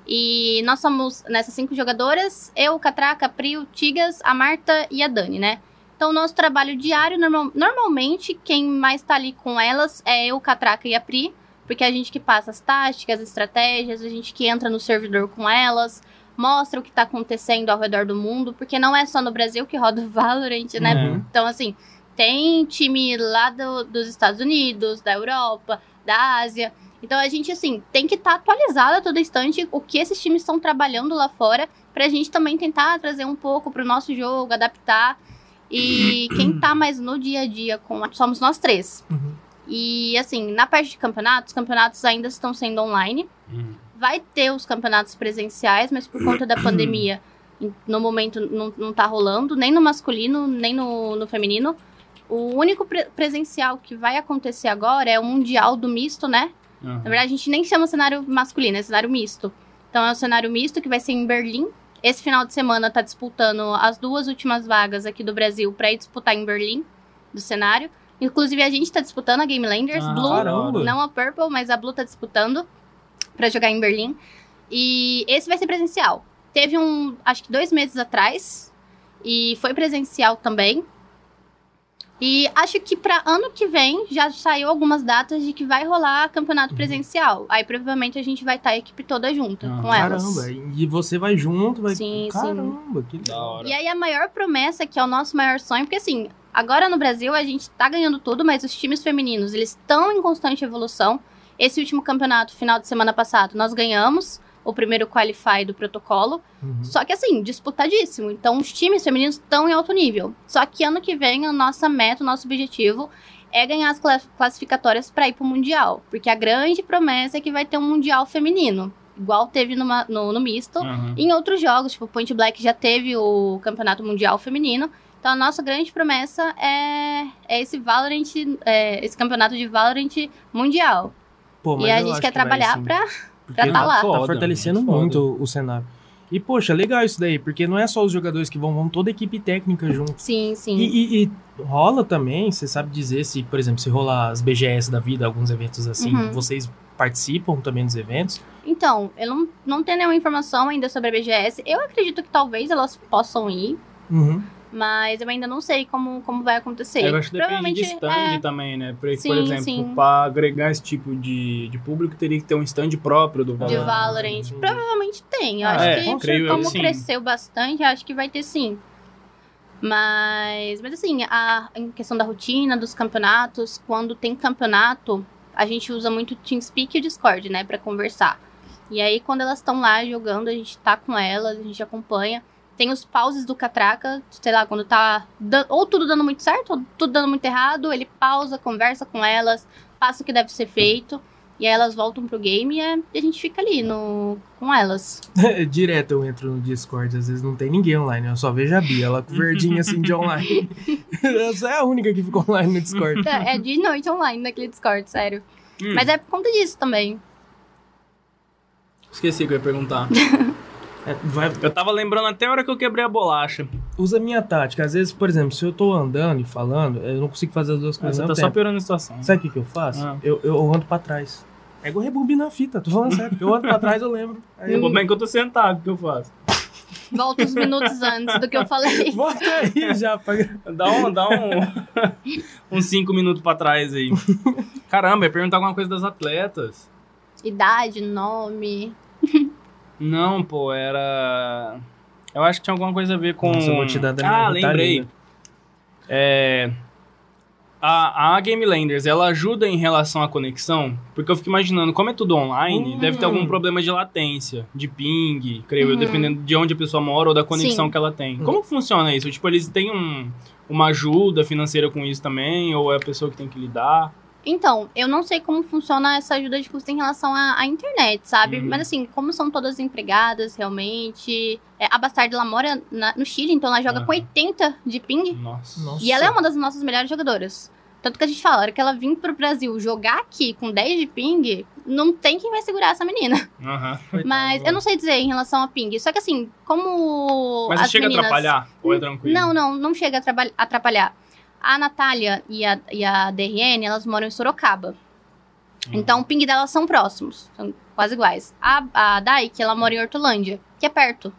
E nós somos nessas cinco jogadoras, eu, Catraca, a Pri, o Tigas, a Marta e a Dani, né? Então, o nosso trabalho diário, normal- normalmente, quem mais tá ali com elas é eu, Catraca e a Pri, porque a gente que passa as táticas, estratégias, a gente que entra no servidor com elas, mostra o que tá acontecendo ao redor do mundo, porque não é só no Brasil que roda o Valorant, né? Uhum. Então, assim, tem time lá do- dos Estados Unidos, da Europa, da Ásia. Então a gente, assim, tem que estar atualizado a todo instante o que esses times estão trabalhando lá fora, pra gente também tentar trazer um pouco pro nosso jogo, adaptar. E quem tá mais no dia a dia com. Somos nós três. Uhum. E assim, na parte de campeonatos, os campeonatos ainda estão sendo online. Uhum. Vai ter os campeonatos presenciais, mas por conta da pandemia, em- no momento não, não tá rolando, nem no masculino, nem no, no feminino. O único pre- presencial que vai acontecer agora é o Mundial do Misto, né? Uhum. Na verdade, a gente nem chama cenário masculino, é cenário misto. Então é o cenário misto que vai ser em Berlim. Esse final de semana tá disputando as duas últimas vagas aqui do Brasil pra ir disputar em Berlim, do cenário. Inclusive, a gente tá disputando a Game Landers, Ah, Blue, caramba. não a Purple, mas a Blue tá disputando pra jogar em Berlim. E esse vai ser presencial. Teve um, acho que dois meses atrás, e foi presencial também. E acho que pra ano que vem já saiu algumas datas de que vai rolar campeonato Uhum. presencial. Aí provavelmente a gente vai estar a equipe toda junta Ah, com elas. Caramba, e você vai junto, vai. Sim, sim. Caramba, que Da legal. hora. E aí a maior promessa, que é o nosso maior sonho, porque assim, agora no Brasil a gente tá ganhando tudo, mas os times femininos, eles estão em constante evolução. Esse último campeonato, final de semana passado, nós ganhamos o primeiro qualify do protocolo. Uhum. Só que assim, disputadíssimo. Então os times femininos estão em alto nível. Só que ano que vem a nossa meta, o nosso objetivo é ganhar as cla- classificatórias para ir pro Mundial. Porque a grande promessa é que vai ter um Mundial feminino. Igual teve numa- no, no misto. Uhum. Em outros jogos, tipo, Point Black já teve o Campeonato Mundial Feminino. Então a nossa grande promessa é, é esse Valorant, é, esse campeonato de Valorant mundial. Pô, mas e a gente quer que trabalhar pra. Porque pra tá lá. Tá Foda, fortalecendo foda. muito o, o cenário. E, poxa, legal isso daí, porque não é só os jogadores que vão, vão toda a equipe técnica junto. Sim, sim. E, e- e rola também, você sabe dizer se, por exemplo, se rolar as BGS da vida, alguns eventos assim, Uhum. vocês participam também dos eventos? Então, eu não, não tenho nenhuma informação ainda sobre a BGS. Eu acredito que talvez elas possam ir. Uhum. Mas eu ainda não sei como, como vai acontecer. Eu acho que depende de stand é, também, né? Por, Sim, por exemplo, para agregar esse tipo de, de público, teria que ter um stand próprio do de Valorant. Valorant. entendi. Provavelmente tem. Eu Ah, acho é, que creio eu como sim. cresceu bastante, eu acho que vai ter sim. Mas, mas assim, a, em questão da rotina, dos campeonatos, quando tem campeonato, a gente usa muito o TeamSpeak e o Discord, né, pra conversar. E aí, quando elas estão lá jogando, a gente tá com elas, a gente acompanha. Tem os pauses do Catraca, sei lá, quando tá ou tudo dando muito certo, ou tudo dando muito errado, ele pausa, conversa com elas, passa o que deve ser feito. E aí elas voltam pro game e a, e a gente fica ali no, com elas. Direto eu entro no Discord, às vezes não tem ninguém online, eu só vejo a Bia, ela com verdinha assim de online. Essa é a única que ficou online no Discord. É, é de noite online naquele Discord, sério. Hum, Mas é por conta disso também. Esqueci o que eu ia perguntar. É, vai- eu tava lembrando até a hora que eu quebrei a bolacha. usa a minha tática. Às vezes, por exemplo, se eu tô andando e falando, eu não consigo fazer as duas Ah, coisas você ao tá mesmo só tempo. piorando a situação. Sabe o que, que eu faço? Ah. Eu, eu ando pra trás. É igual rebobinar a fita, tô falando sério. Eu ando pra trás, eu lembro. Aí eu... Como é que eu tô sentado? O que eu faço? Volta uns minutos antes do que eu falei. Volta aí já. Pra... Dá um, dá um, uns cinco minutos pra trás aí. Caramba, ia perguntar alguma coisa das atletas. Idade, nome. Não, pô, era. Eu acho que tinha alguma coisa a ver com. Nossa, eu vou te dar da minha Ah, lembrei. Ritalina. É. A, a Game Landers, ela ajuda em relação à conexão? Porque eu fico imaginando, como é tudo online, Hum. deve ter algum problema de latência, de ping, creio eu, Uhum. dependendo de onde a pessoa mora ou da conexão Sim. que ela tem. Hum. Como funciona isso? Tipo, eles têm um, uma ajuda financeira com isso também? Ou é a pessoa que tem que lidar? Então, eu não sei como funciona essa ajuda de custo em relação à, à internet, sabe? Uhum. Mas assim, como são todas empregadas, realmente. é, a Bastard, ela mora na- no Chile, então ela joga Aham. com 80 de ping. Nossa. Nossa. E ela é uma das nossas melhores jogadoras. Tanto que a gente fala, a hora que ela vir pro Brasil jogar aqui com 10 de ping, não tem quem vai segurar essa menina. Coitada, Mas eu não sei dizer em relação a ping. Só que assim, como. Mas as chega meninas... a atrapalhar? Ou é tranquilo? Não, não, não chega a atrapalhar. A Natália e a, e a DRN, elas moram em Sorocaba. Hum. Então o ping delas são próximos, são quase iguais. A, a Daik, ela mora em Hortolândia, que é perto.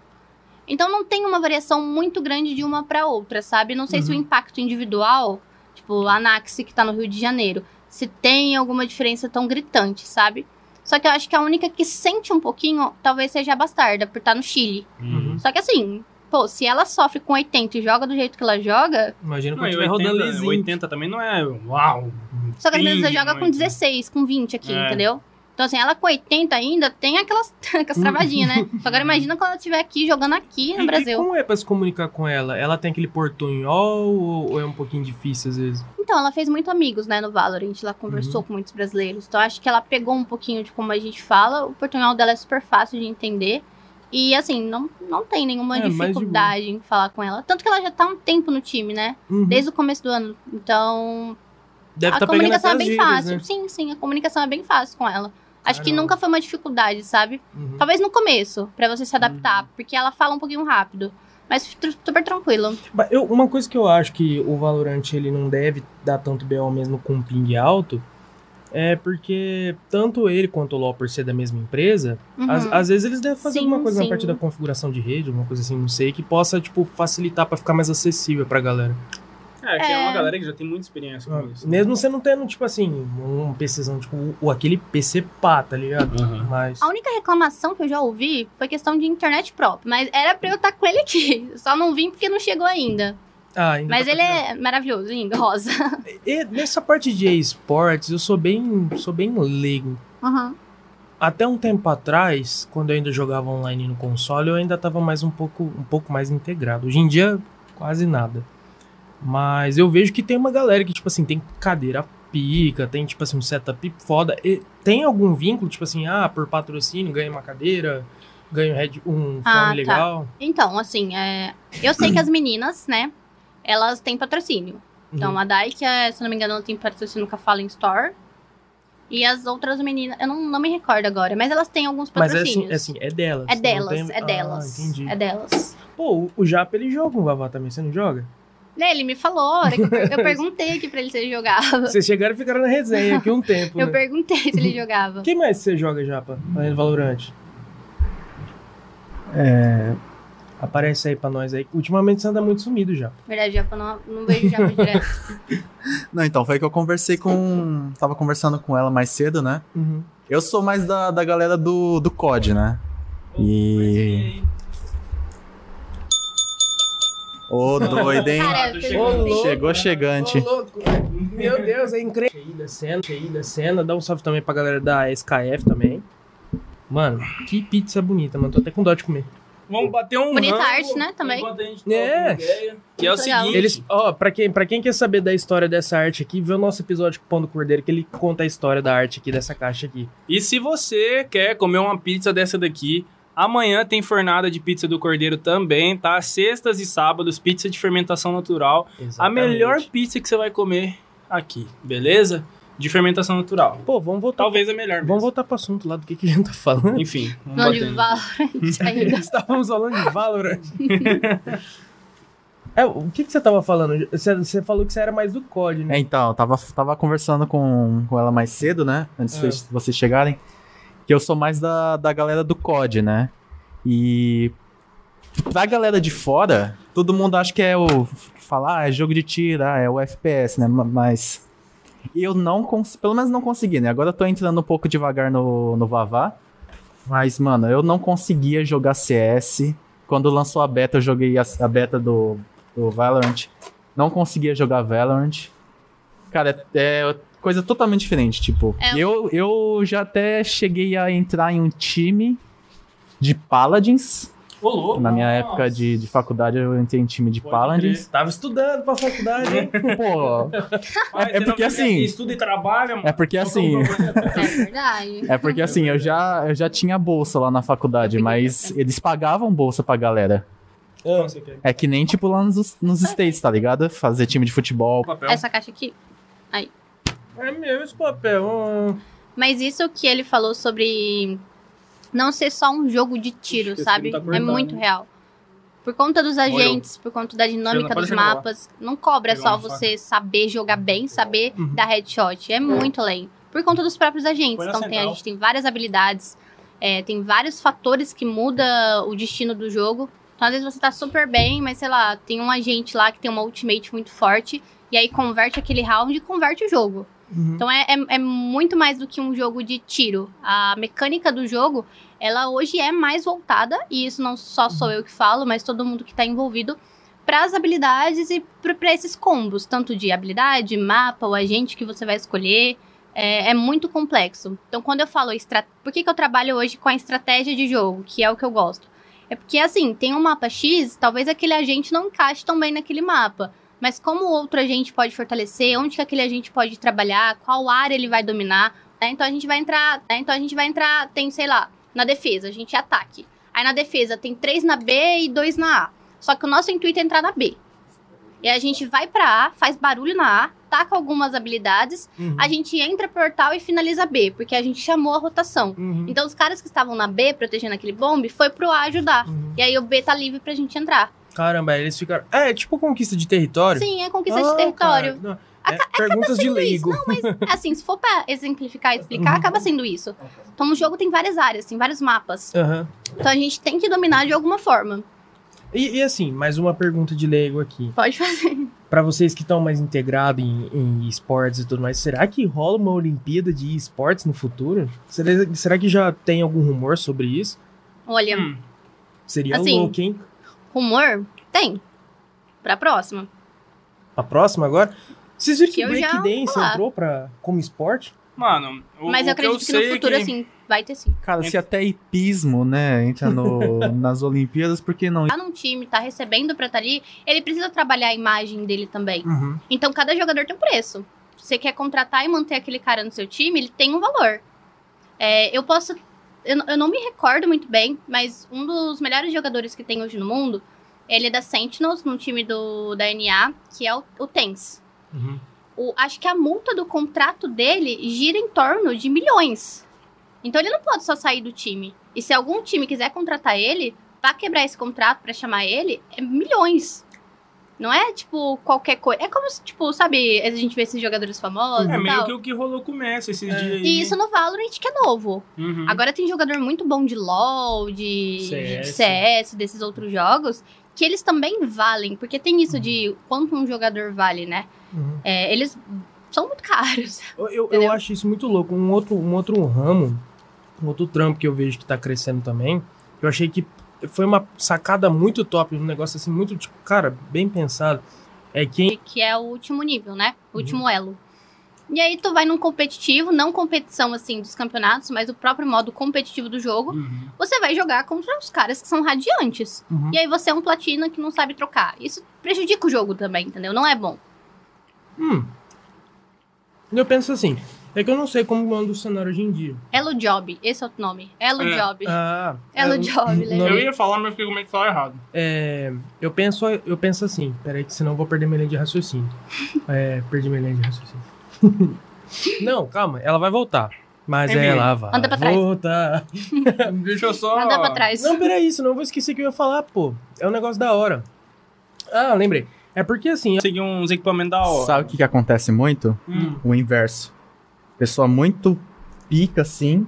Então não tem uma variação muito grande de uma pra outra, sabe? Não sei se o Uhum. impacto individual, tipo a Naxi que tá no Rio de Janeiro, se tem alguma diferença tão gritante, sabe? Só que eu acho que a única que sente um pouquinho talvez seja a Bastarda, por estar no Chile. Uhum. Só que assim, pô, se ela sofre com 80 e joga do jeito que ela joga, Imagina quando e tiver 80, rodando lisinho. 80 também não é uau. só que às vezes ela joga com muito. 16, com 20 aqui, É. entendeu? Então assim, ela com 80 ainda tem aquelas, aquelas travadinhas, né? Só agora imagina quando ela estiver aqui, jogando aqui E- no E Brasil. como é pra se comunicar com ela? Ela tem aquele portunhol ou, ou é um pouquinho difícil às vezes? Então, ela fez muito amigos, né, no Valorant. Ela conversou Uhum. com muitos brasileiros. Então, acho que ela pegou um pouquinho de como a gente fala. O portunhol dela é super fácil de entender. E, assim, não, não tem nenhuma É, dificuldade em falar com ela. Tanto que ela já tá um tempo no time, né? Uhum. Desde o começo do ano. Então, Deve a pegando comunicação é bem gírias, fácil. né? Sim, sim, a comunicação é bem fácil com ela. Acho que nunca foi uma dificuldade, sabe? Uhum. Talvez no começo, pra você se adaptar. Uhum. Porque ela fala um pouquinho rápido. Mas super tranquilo. Eu- uma coisa que eu acho que o Valorant ele não deve dar tanto BO mesmo com ping alto é porque tanto ele quanto o LoL, por ser da mesma empresa, Uhum. às, às vezes eles devem fazer Sim, alguma coisa sim. na parte da configuração de rede, alguma coisa assim, não sei, que possa, tipo, facilitar pra ficar mais acessível pra galera. É, que é É. uma galera que já tem muita experiência com isso. né? Mesmo você não tendo, tipo assim, um PCzão, tipo, o, aquele PC pá, tá ligado? Aham. Mas. A única reclamação que eu já ouvi foi questão de internet própria. Mas era pra eu estar com ele aqui. Só não vim porque não chegou ainda. Ah, Mas tá ele é maravilhoso, lindo, rosa. E nessa parte de esportes, eu sou bem, sou bem leigo. Uhum. Até um tempo atrás, quando eu ainda jogava online no console, eu ainda tava mais um pouco, um pouco mais integrado. Hoje em dia, quase nada. Mas eu vejo que tem uma galera que, tipo assim, tem cadeira pica, tem, tipo assim, um setup foda. E tem algum vínculo, tipo assim, ah, por patrocínio, ganha uma cadeira, ganha um, head- um fone Ah, tá. legal. Então, assim, é... eu sei que as meninas, né, elas têm patrocínio. Então, Uhum. a Dai, que é, se não me engano, ela tem patrocínio com a Fallen Store. E as outras meninas, eu não, não me recordo agora, mas elas têm alguns Mas é patrocínios. assim, é assim, é delas. É delas, tem- é delas. Ah, entendi. É delas. Pô, o, Japa, ele joga um Vavá também, você não joga? Né, Ele me falou, eu, per- eu perguntei aqui pra ele se ele jogava. Vocês chegaram e ficaram na resenha aqui um tempo, Eu né? perguntei se ele jogava. Quem mais você joga, Japa, além do Valorant? Aparece aí pra nós aí. Ultimamente você anda muito sumido já. Verdade, Japa, não, não vejo Japa direto. Não, então, foi que eu conversei com. Tava conversando com ela mais cedo, né? Uhum. Eu sou mais da, da galera do, do COD, né? E. Ô, doido, hein? Cara, chegou chegante. Ô. Meu Deus, é incrível. Cheio da cena, cheio da cena. Dá um salve também pra galera da SKF também. Mano, que pizza bonita, mano. Tô até com dó de comer. Vamos bater um Bonita rango arte, né, também. a É. ideia, Que é o legal. seguinte... Eles, ó, pra quem, pra quem quer saber da história dessa arte aqui, vê o nosso episódio com o Pão do Cordeiro, que ele conta a história da arte aqui, dessa caixa aqui. E se você quer comer uma pizza dessa daqui, amanhã tem fornada de pizza do Cordeiro também, tá? Sextas e sábados, pizza de fermentação natural. A Exatamente. melhor pizza que você vai comer aqui, beleza? De fermentação natural. Pô, vamos voltar. Talvez a melhor mesmo. Vamos voltar pro assunto lá do que, que a gente tá falando. Enfim, vamos Não de. Valorant ainda. Estávamos falando de Valorant. é, o que, que você tava falando? Você, você falou que você era mais do COD, né? É, então, eu tava, tava conversando com, com ela mais cedo, né? Antes É. de vocês chegarem. Que eu sou mais da, da galera do COD, né? E. Pra galera de fora, todo mundo acha que é o. Falar, ah, é jogo de tiro, ah, é o FPS, né? Ma- Mas. Eu não consegui. Pelo menos não consegui, né? Agora eu tô entrando um pouco devagar no, no Vavá. Mas, mano, eu não conseguia jogar CS. Quando lançou a beta, eu joguei a, a beta do, do Valorant. Não conseguia jogar Valorant. Cara, é, é coisa totalmente diferente. Tipo, É. eu, eu já até cheguei a entrar em um time de Paladins. Ô, louco. Na minha Nossa. época de, de faculdade, eu entrei em time de Pode Paladins. Tava estudando pra faculdade, hein? Pô, Mas é não porque assim- Estuda e trabalha, mano. é porque assim. É verdade. É porque assim, eu já, eu já tinha bolsa lá na faculdade, mas eles pagavam bolsa pra galera. Ah, quer É que nem, tipo, lá nos, nos States, tá ligado? Fazer time de futebol. papel? Essa caixa aqui. é meu esse papel. ah. Mas isso que ele falou sobre não ser só um jogo de tiro, sabe? tá é muito né? real. Por conta dos agentes, por conta da dinâmica dos mapas, não cobra só você saber jogar bem, saber Uhum. dar headshot. É muito além. Por conta dos próprios agentes. Então tem, a gente tem várias habilidades, é, tem vários fatores que mudam o destino do jogo. Então, às vezes você tá super bem, mas sei lá, tem um agente lá que tem uma ultimate muito forte, e aí converte aquele round e converte o jogo. Uhum. Então é, é, é muito mais do que um jogo de tiro. A mecânica do jogo, ela hoje é mais voltada, e isso não só sou eu que falo, mas todo mundo que tá envolvido, para as habilidades e para esses combos, tanto de habilidade, mapa, o agente que você vai escolher. É, é muito complexo. Então, quando eu falo estra... por que, que eu trabalho hoje com a estratégia de jogo, que é o que eu gosto? É porque, assim, tem um mapa X, talvez aquele agente não encaixe tão bem naquele mapa. Mas como o outro agente pode fortalecer, onde que aquele agente pode trabalhar, qual área ele vai dominar, né? Então a gente vai entrar, né? Então a gente vai entrar, tem, sei lá, na defesa, a gente é ataque. Aí na defesa tem três na B e dois na A. Só que o nosso intuito é entrar na B. E a gente vai pra A, faz barulho na A, taca algumas habilidades, Uhum. a gente entra pro portal e finaliza B, porque a gente chamou a rotação. Uhum. Então os caras que estavam na B, protegendo aquele bombe, foi pro A ajudar. Uhum. E aí o B tá livre pra gente entrar. Caramba, eles ficaram. É, tipo conquista de território. Sim, é conquista Ah, de território. cara. É, perguntas de sendo leigo. isso. Não, mas assim, se for pra exemplificar e explicar, Uhum. acaba sendo isso. Então o jogo tem várias áreas, tem vários mapas. Aham. Então a gente tem que dominar de alguma forma. E, e assim, mais uma pergunta de leigo aqui. Pode fazer. Pra vocês que estão mais integrados em, em esportes e tudo mais, será que rola uma Olimpíada de esportes no futuro? Será, será que já tem algum rumor sobre isso? Olha, Hum. Seria Assim, louco, hein? Rumor tem. Pra próxima. A próxima agora? Vocês viram que, Que breakdance entrou pra, como esporte? Mano, o, Mas o eu acredito que que, eu no sei futuro, é que... assim, vai ter sim. Cara, se até hipismo, né, entra no, nas Olimpíadas, por que não? Tá num time, tá recebendo pra estar ali, ele precisa trabalhar a imagem dele também. Uhum. Então cada jogador tem um preço. Se você quer contratar e manter aquele cara no seu time, ele tem um valor. É, eu posso. Eu, eu não me recordo muito bem, mas um dos melhores jogadores que tem hoje no mundo, ele é da Sentinels, no time do, da NA, que é o, o Tens. Uhum. O, acho que a multa do contrato dele gira em torno de milhões. Então ele não pode só sair do time. E se algum time quiser contratar ele, pra quebrar esse contrato, pra chamar ele, é milhões. Não é, tipo, qualquer coisa. É como se, tipo, sabe, a gente vê esses jogadores famosos É e meio tal. que o que rolou com o Messi esses É. dias aí. E isso no Valorant que é novo. Uhum. Agora tem jogador muito bom de LoL, de CS. de CS, desses outros jogos, que eles também valem. Porque tem isso de quanto um jogador vale, né? Uhum. É, eles são muito caros. Eu, eu, eu acho isso muito louco. Um outro, um outro ramo, um outro trampo que eu vejo que tá crescendo também, eu achei que foi uma sacada muito top, um negócio assim, muito, tipo, cara, bem pensado. É quem. Que é o último nível, né? O Uhum. último elo. E aí tu vai num competitivo, não competição assim dos campeonatos, mas o próprio modo competitivo do jogo. Uhum. Você vai jogar contra os caras que são radiantes. Uhum. E aí você é um platina que não sabe trocar. Isso prejudica o jogo também, entendeu? Não é bom. Hum. Eu penso assim, é que eu não sei como anda o cenário hoje em dia. Elo Job, esse é o nome. Elo É. Job. Ah, Elo é, Job, legal. nome- Eu ia falar, mas fiquei com medo de falar errado. É, eu penso, eu penso assim, peraí que senão eu vou perder minha linha de raciocínio. É, perdi minha linha de raciocínio. não, calma, ela vai voltar. Mas Enfim, ela vai anda pra trás. voltar. Deixa eu só. Anda pra trás. Não, peraí, senão eu vou esquecer o que eu ia falar, pô. É um negócio da hora. Ah, lembrei. É porque assim, Seguir uns equipamentos da hora. Sabe o que, que acontece muito? Hum. O inverso. Pessoa muito pica, assim,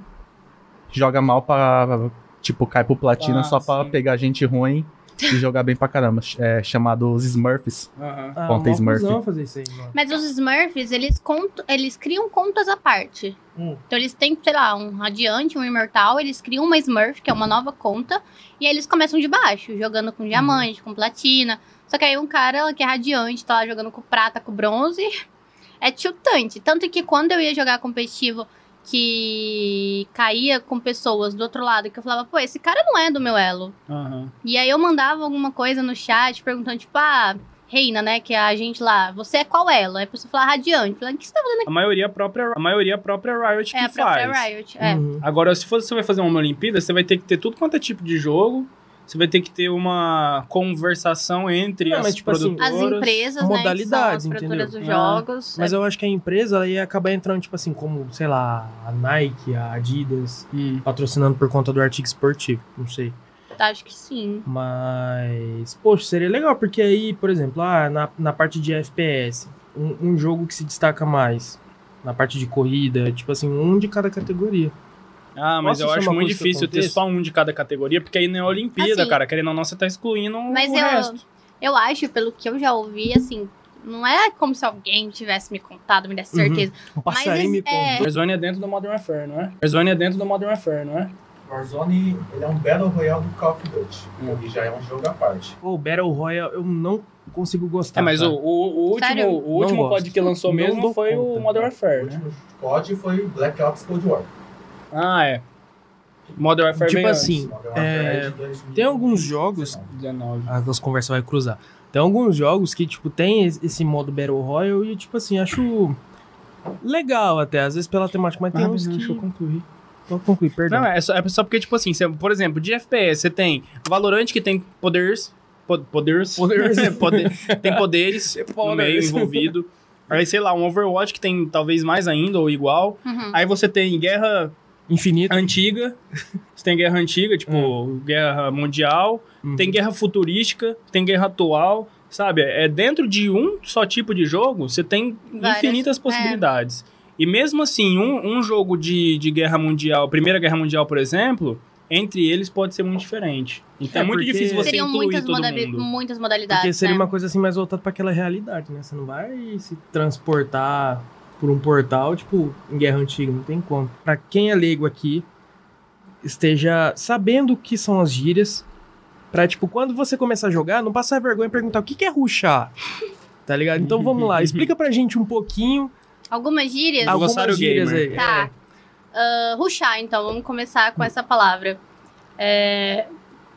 joga mal pra. Tipo, cai pro platina Ah, só pra sim. pegar gente ruim e jogar bem pra caramba. É chamado os Smurfs. Aham. ah, Conta Smurf. fazer isso aí, mano. Mas os Smurfs, eles, contam, eles criam contas à parte. Hum. Então eles têm, sei lá, um Radiante, um Imortal, eles criam uma Smurf, que é uma nova conta, e aí eles começam de baixo, jogando com diamante, com platina. Só que aí um cara que é Radiante, tá lá jogando com prata, com bronze, é tiltante. Tanto que quando eu ia jogar competitivo que caía com pessoas do outro lado, que eu falava, pô, esse cara não é do meu elo. Aham. E aí eu mandava alguma coisa no chat perguntando, tipo, ah, Reina, né, que é a gente lá, você é qual elo? Aí a pessoa fala Radiante. Falei, o que você tá fazendo A maioria a própria, a maioria a própria Riot É que a própria faz. Riot. É. Uhum. Agora, se for- você vai fazer uma Olimpíada, você vai ter que ter tudo quanto é tipo de jogo. Você vai ter que ter uma conversação entre Não, as mas, tipo assim, As produtoras. empresas, Modalidades, né, que são as produtoras entendeu? dos Ah, jogos. Mas é, eu acho que a empresa ela ia acabar entrando, tipo assim, como, sei lá, a Nike, a Adidas, Hum. patrocinando por conta do artigo esportivo. Não sei. acho que sim. Mas, poxa, seria legal, porque aí, por exemplo, ah, na, na parte de FPS, um, um jogo que se destaca mais. Na parte de corrida, tipo assim, um de cada categoria. Ah, mas Posso eu acho muito difícil ter só um de cada categoria, porque aí não é Olimpíada, Assim, cara. Querendo ou não, você tá excluindo Mas o eu, resto. eu acho, pelo que eu já ouvi, assim, não é como se alguém tivesse me contado, me desse Uhum. certeza. Um passarinho me Mas, é. Warzone é dentro do Modern Warfare, não é? Warzone é dentro do Modern Warfare, não é? Warzone ele é um Battle Royale do Call of Duty. Hum. Ele já é um jogo à parte. Pô, Battle Royale eu não consigo gostar. É, mas o, cara. o, o último, Sério? o último COD que lançou Não mesmo foi conta. o Modern O Warfare, né? último COD foi Black Ops Cold War. Ah, é. Modern Warfare Tipo assim, é, 2019. tem alguns jogos- antes, 19. Ah, as conversas vai cruzar. Tem alguns jogos que, tipo, tem es- esse modo Battle Royale e, tipo assim, acho legal até, às vezes pela temática, mas tem Ah, uns não, que... deixa eu concluir. Vou concluir, perdão. Não, é só, é só porque, tipo assim, você- por exemplo, de FPS, você tem Valorant que tem poderes. po- Poderes. Poderes. Poder- tem poderes no Poderes. meio envolvido. Aí, sei lá, um Overwatch que tem talvez mais ainda ou igual. Uhum. Aí você tem guerra Infinito. antiga. Você tem guerra antiga, tipo, guerra mundial. Uhum. Tem guerra futurística. Tem guerra atual. Sabe? É dentro de um só tipo de jogo, você tem Várias, infinitas é. possibilidades. E mesmo assim, um, um jogo de, de guerra mundial, Primeira Guerra Mundial, por exemplo, entre eles pode ser muito diferente. Então é, É, muito difícil você Seriam incluir muitas, todo modali- mundo. muitas modalidades. Porque seria né? uma coisa assim mais voltada pra aquela realidade, né? Você não vai se transportar por um portal, tipo, em Guerra Antiga, não tem como. Pra quem é leigo aqui, esteja sabendo o que são as gírias, pra, tipo, quando você começar a jogar, não passar vergonha e perguntar o que que é ruxar, tá ligado? Então vamos lá, explica pra gente um pouquinho Algumas gírias. Algumas gírias gamer. aí. Tá. Ah, ruxar, então, vamos começar com essa palavra. É,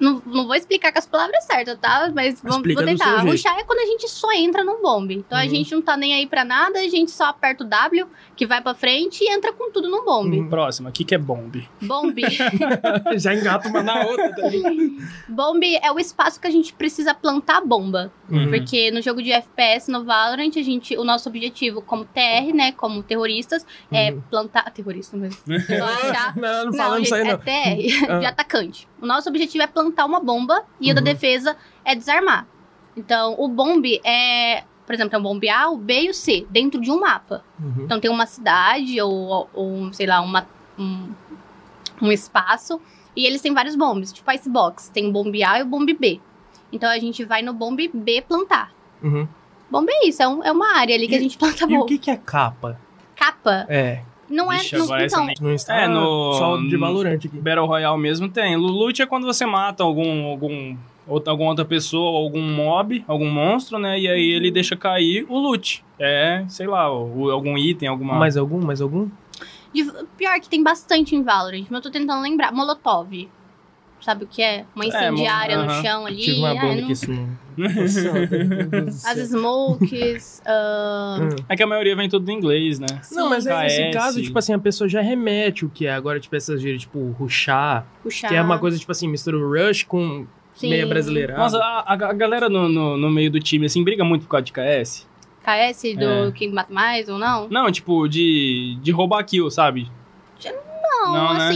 Não, não vou explicar com as palavras certas, tá? Mas vamos, vou tentar. Ruxar é quando a gente só entra num bombe. Então a Uhum. gente não tá nem aí pra nada, a gente só aperta o W, que vai pra frente, e entra com tudo no bombe. Uhum. Próximo, o que, que é bomb? Bombe. É. Já engata uma na outra. Ligado? bombe é o espaço que a gente precisa plantar a bomba. Uhum. Porque no jogo de FPS, no Valorant, a gente, o nosso objetivo como TR, né, como terroristas, é Uhum. plantar... Terrorista mesmo. Não, não Não, falamos isso aí, gente, não. é TR, Ah. de atacante. O nosso objetivo é plantar uma bomba e o da Uhum. defesa é desarmar. Então, o bomb é, por exemplo, é um bomb A, o B e o C, dentro de um mapa. Uhum. Então, tem uma cidade ou, ou sei lá, uma, um, um espaço, e eles têm vários bombs, tipo Icebox. Tem o bomb A e o bomb B. Então, a gente vai no bomb B plantar. Uhum. Bomb é isso, é, um- é uma área ali que E- a gente planta E o bomba. que, que é capa? Capa É, não é. Vixe, não- então, nem- não está É, no- só de Valorant aqui. Battle Royale mesmo tem. Loot é quando você mata algum, algum, outra, alguma outra pessoa, algum mob, algum monstro, né? E aí ele deixa cair o loot. É, sei lá, o- algum item, alguma... Mais algum? Mais algum? de- pior que tem bastante em Valorant, mas eu tô tentando lembrar. Molotov. Sabe o que é? Uma É, incendiária mo- no aham. chão ali. Tive uma ah, bomba não- que isso não... As smokes. Hum. É que a maioria vem tudo em inglês, né? Não, mas aí, nesse KS. caso, tipo assim, a pessoa já remete o que é. Agora, tipo, essas gírias, tipo, rushar, puxar. que é uma coisa, tipo assim, mistura o rush com Sim. meia brasileira. Nossa, a, a- galera no, no, no meio do time, assim, briga muito por causa de KS. KS do É. quem mata mais ou não? Não, tipo, de, de roubar kill, sabe? Não, Não, né?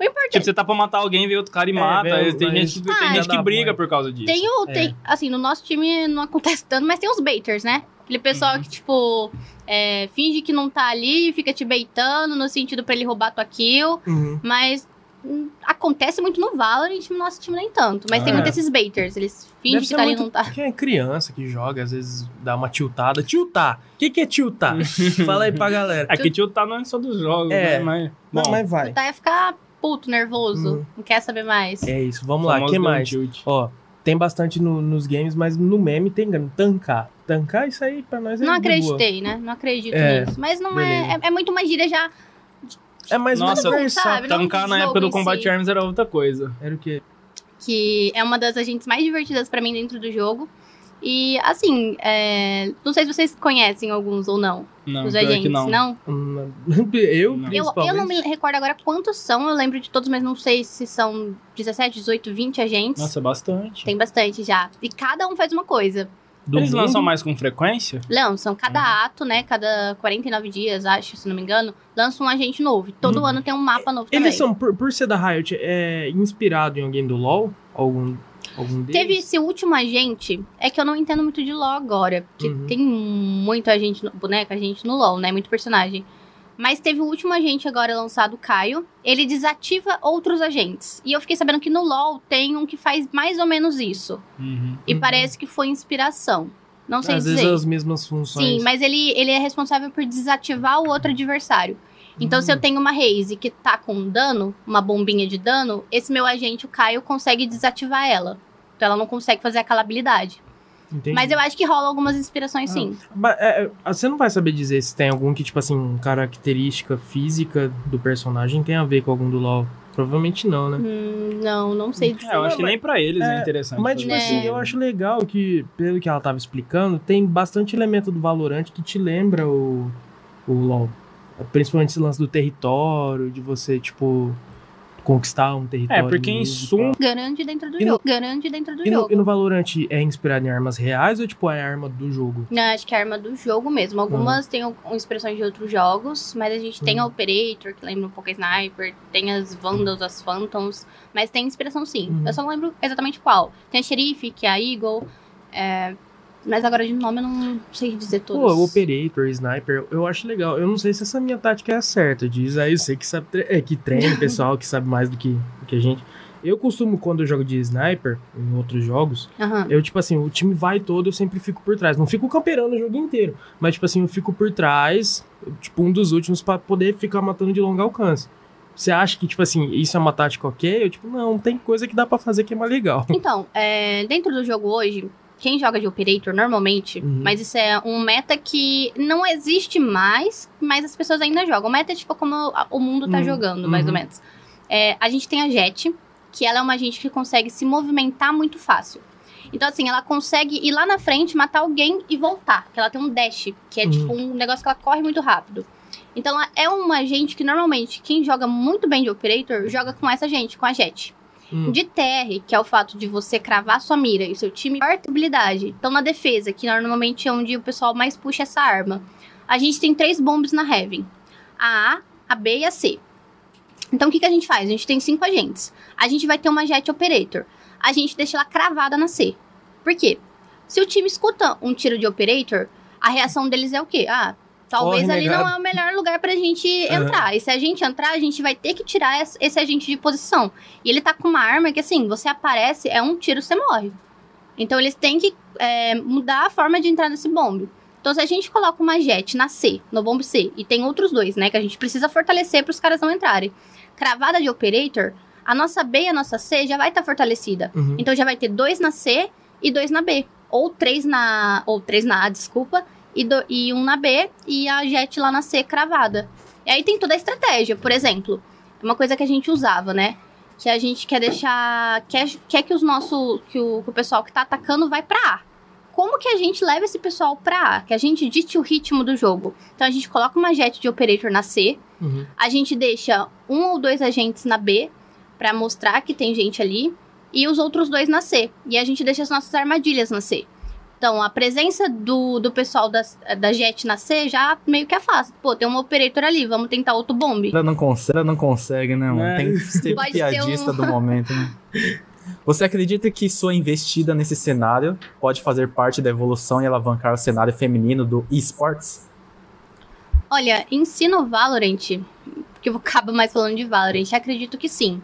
O importante Tipo, você tá pra matar alguém, vê outro cara e mata. vê, Aí tem mas- gente, tem Ah, gente que briga mãe. por causa disso. Tem o. É. Tem, assim, no nosso time não acontece tanto, mas tem os baiters, né? Aquele pessoal Uhum. que, tipo, é, finge que não tá ali e fica te baitando no sentido pra ele roubar tua kill. Uhum. Mas hum, acontece muito no Valorant, no nosso time nem tanto. Mas tem Ah. muito esses baiters. Eles fingem que tá ali e muito... não tá. Quem é criança que joga, às vezes dá uma tiltada. Tiltar! O que, que é tiltar? Fala aí pra galera. Aqui tio tá não é só dos jogos, É. né? Mas, bom, Não, mas vai. Tá ia ficar puto, nervoso. Uhum. Não quer saber mais. É isso, vamos lá, o que um mais? tilt. Ó, tem bastante no- nos games, mas no meme tem tancar. Tancar, isso aí pra nós é Não de boa. acreditei, né? Não acredito É, nisso. Mas não é, é. é muito uma gíria já. É mais Nossa, uma versão. sabe? Tancar na época do Combat si. Arms era outra coisa. Era o quê? que é uma das agentes mais divertidas pra mim dentro do jogo. E, assim, é, não sei se vocês conhecem alguns ou não, Não, os agentes, que não. não? Hum, Eu, Não. Eu, eu não me recordo agora quantos são, eu lembro de todos, mas não sei se são 17, 18, 20 agentes. Nossa, bastante. Tem bastante já. E cada um faz uma coisa. Do Eles mundo? lançam mais com frequência? Lançam cada Uhum. ato, né? Cada 49 dias, acho, se não me engano, lança um agente novo. E todo Uhum. ano tem um mapa novo também. Eles são, por, por ser da Riot, é inspirado em alguém do LoL? Algum, algum deles? Teve esse último agente, é que eu não entendo muito de LoL agora, porque Uhum. tem muito agente, no, boneca, agente no LoL, né? Muito personagem. Mas teve o último agente agora lançado, o Caio. Ele desativa outros agentes. E eu fiquei sabendo que no LoL tem um que faz mais ou menos isso. Uhum. E Uhum. parece que foi inspiração. Não sei Às dizer. vezes as mesmas funções. Sim, mas ele, ele é responsável por desativar o outro adversário. Então, se eu Hum. tenho uma Raze que tá com dano, uma bombinha de dano, esse meu agente, o Caio, consegue desativar ela. Então ela não consegue fazer aquela habilidade. Entendi. Mas eu acho que rola algumas inspirações, sim. Ba- é, é, você não vai saber dizer se tem algum que, tipo assim, característica física do personagem tem a ver com algum do LoL. Provavelmente não, né? Hum, não, não sei dizer. É, eu acho que nem pra eles é, É, interessante. Mas, tipo assim, eu acho legal que, pelo que ela tava explicando, tem bastante elemento do Valorant que te lembra o, o LoL. Principalmente esse lance do território, de você, tipo, conquistar um território. É, porque em inimigo sum, tal. Garante dentro do E no- jogo. Garante dentro do E no, jogo. e no Valorant é inspirado em armas reais ou, tipo, é arma do jogo? Não, acho que é a arma do jogo mesmo. Algumas têm inspirações de outros jogos, mas a gente tem a Uhum. Operator, que lembra um pouco a Sniper, tem as Vandals, as Phantoms, mas tem inspiração sim. Uhum. Eu só não lembro exatamente qual. Tem a Xerife, que é a Eagle, é, mas agora de nome eu não sei dizer todos. Pô, Operator, Sniper, eu acho legal. Eu não sei se essa minha tática é a certa. Diz aí, você que sabe, é, que treina, pessoal que sabe mais do que, do que a gente. Eu costumo, quando eu jogo de Sniper, em outros jogos, Aham. eu, tipo assim, o time vai todo, eu sempre fico por trás. Não fico camperando o jogo inteiro. Mas, tipo assim, eu fico por trás, tipo, um dos últimos pra poder ficar matando de longo alcance. Você acha que, tipo assim, isso é uma tática ok? Eu, tipo, não, tem coisa que dá pra fazer que é mais legal. Então, é, dentro do jogo hoje, quem joga de Operator normalmente, Uhum. mas isso é um meta que não existe mais, mas as pessoas ainda jogam. O meta é tipo como o mundo tá Uhum. jogando, mais ou Uhum. menos. É, a gente tem a Jet, que ela é uma gente que consegue se movimentar muito fácil. Então, assim, ela consegue ir lá na frente, matar alguém e voltar. Que ela tem um dash, que é Uhum. tipo um negócio que ela corre muito rápido. Então, ela é uma gente que normalmente, quem joga muito bem de Operator, joga com essa gente, com a Jet. Hum. De TR, que é o fato de você cravar sua mira e seu time maior habilidade. Então, na defesa, que normalmente é onde o pessoal mais puxa essa arma, a gente tem três bombs na Heaven: a A, a B e a C. Então, o que, que a gente faz? A gente tem cinco agentes. A gente vai ter uma Jet Operator. A gente deixa ela cravada na C. Por quê? Se o time escuta um tiro de operator, a reação deles é o quê? Ah, talvez Corre, ali negado. não é o melhor lugar pra gente Aham. entrar. E se a gente entrar, a gente vai ter que tirar esse agente de posição. E ele tá com uma arma que, assim, você aparece, é um tiro, você morre. Então eles têm que é, mudar a forma de entrar nesse bombe. Então, se a gente coloca uma jet na C, no bombe C, e tem outros dois, né, que a gente precisa fortalecer para os caras não entrarem. Cravada de operator, a nossa B e a nossa C já vai estar fortalecida. Uhum. Então já vai ter dois na C e dois na B. Ou três na. Ou três na A, desculpa. E, do- e um na B e a jet lá na C cravada. E aí tem toda a estratégia. Por exemplo, uma coisa que a gente usava, né? Que a gente quer deixar. Quer, quer que os nossos. Que o, que o pessoal que tá atacando vai pra A. Como que a gente leva esse pessoal pra A? Que a gente dite o ritmo do jogo. Então a gente coloca uma jet de operator na C. Uhum. A gente deixa um ou dois agentes na B pra mostrar que tem gente ali e os outros dois na C. E a gente deixa as nossas armadilhas na C. Então, a presença do, do pessoal da, da Jet na C já meio que afasta. Pô, tem um operator ali, vamos tentar outro bombe. Ela não consegue, ela não consegue, né, mano? É. Tem que ser Pode piadista um- do momento, né? Você acredita que sua investida nesse cenário pode fazer parte da evolução e alavancar o cenário feminino do esports? Olha, ensino Valorant, que eu acabo mais falando de Valorant, acredito que sim.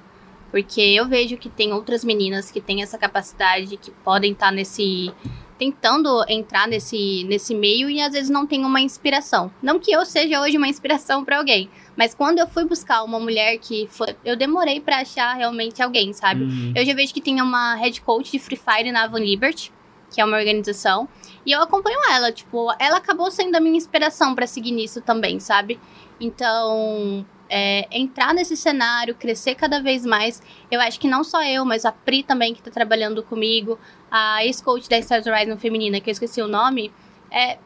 Porque eu vejo que tem outras meninas que têm essa capacidade, que podem estar nesse. Tentando entrar nesse, nesse meio e às vezes não tem uma inspiração. Não que eu seja hoje uma inspiração pra alguém, mas quando eu fui buscar uma mulher que foi. Eu demorei pra achar realmente alguém, sabe? Uhum. Eu já vejo que tem uma head coach de Free Fire na Avon Liberty, que é uma organização, e eu acompanho ela, tipo, ela acabou sendo a minha inspiração pra seguir nisso também, sabe? Então, é, entrar nesse cenário, crescer cada vez mais, eu acho que não só eu, mas a Pri também, que tá trabalhando comigo, a ex-coach da Stars Horizon feminina, que eu esqueci o nome, é,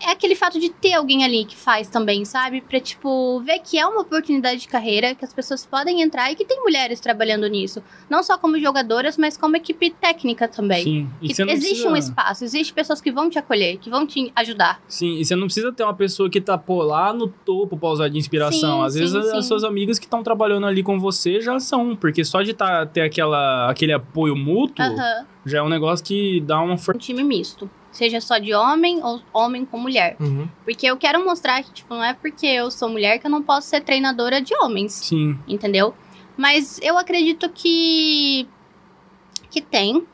é aquele fato de ter alguém ali que faz também, sabe? Pra, tipo, ver que é uma oportunidade de carreira, que as pessoas podem entrar e que tem mulheres trabalhando nisso. Não só como jogadoras, mas como equipe técnica também. Sim. E Que existe precisa- um espaço, existe pessoas que vão te acolher, que vão te ajudar. Sim, e você não precisa ter uma pessoa que tá, pô, lá no topo pra usar de inspiração. Sim, Às vezes sim, as- as sim. suas amigas que estão trabalhando ali com você já são, porque só de tá, ter aquela, aquele apoio mútuo Aham. já é um negócio que dá uma força. Um time misto. Seja só de homem ou homem com mulher. Uhum. Porque eu quero mostrar que, tipo, não é porque eu sou mulher que eu não posso ser treinadora de homens. Sim. entendeu? Mas eu acredito que que tem.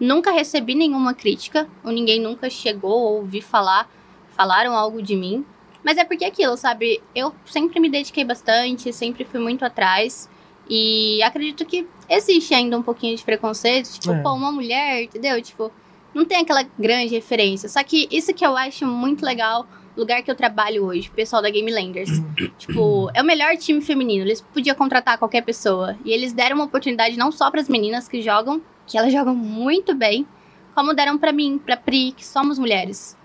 Nunca recebi nenhuma crítica, ou ninguém nunca chegou ou ouvi falar, falaram algo de mim. Mas é porque é aquilo, sabe? Eu sempre me dediquei bastante, sempre fui muito atrás. E acredito que existe ainda um pouquinho de preconceito, tipo, É. pô, uma mulher, entendeu? Tipo, não tem aquela grande referência. Só que isso que eu acho muito legal, o lugar que eu trabalho hoje, o pessoal da Game Landers. tipo, é o melhor time feminino. Eles podiam contratar qualquer pessoa. E eles deram uma oportunidade não só para as meninas que jogam, que elas jogam muito bem, como deram pra mim, pra Pri, que somos mulheres.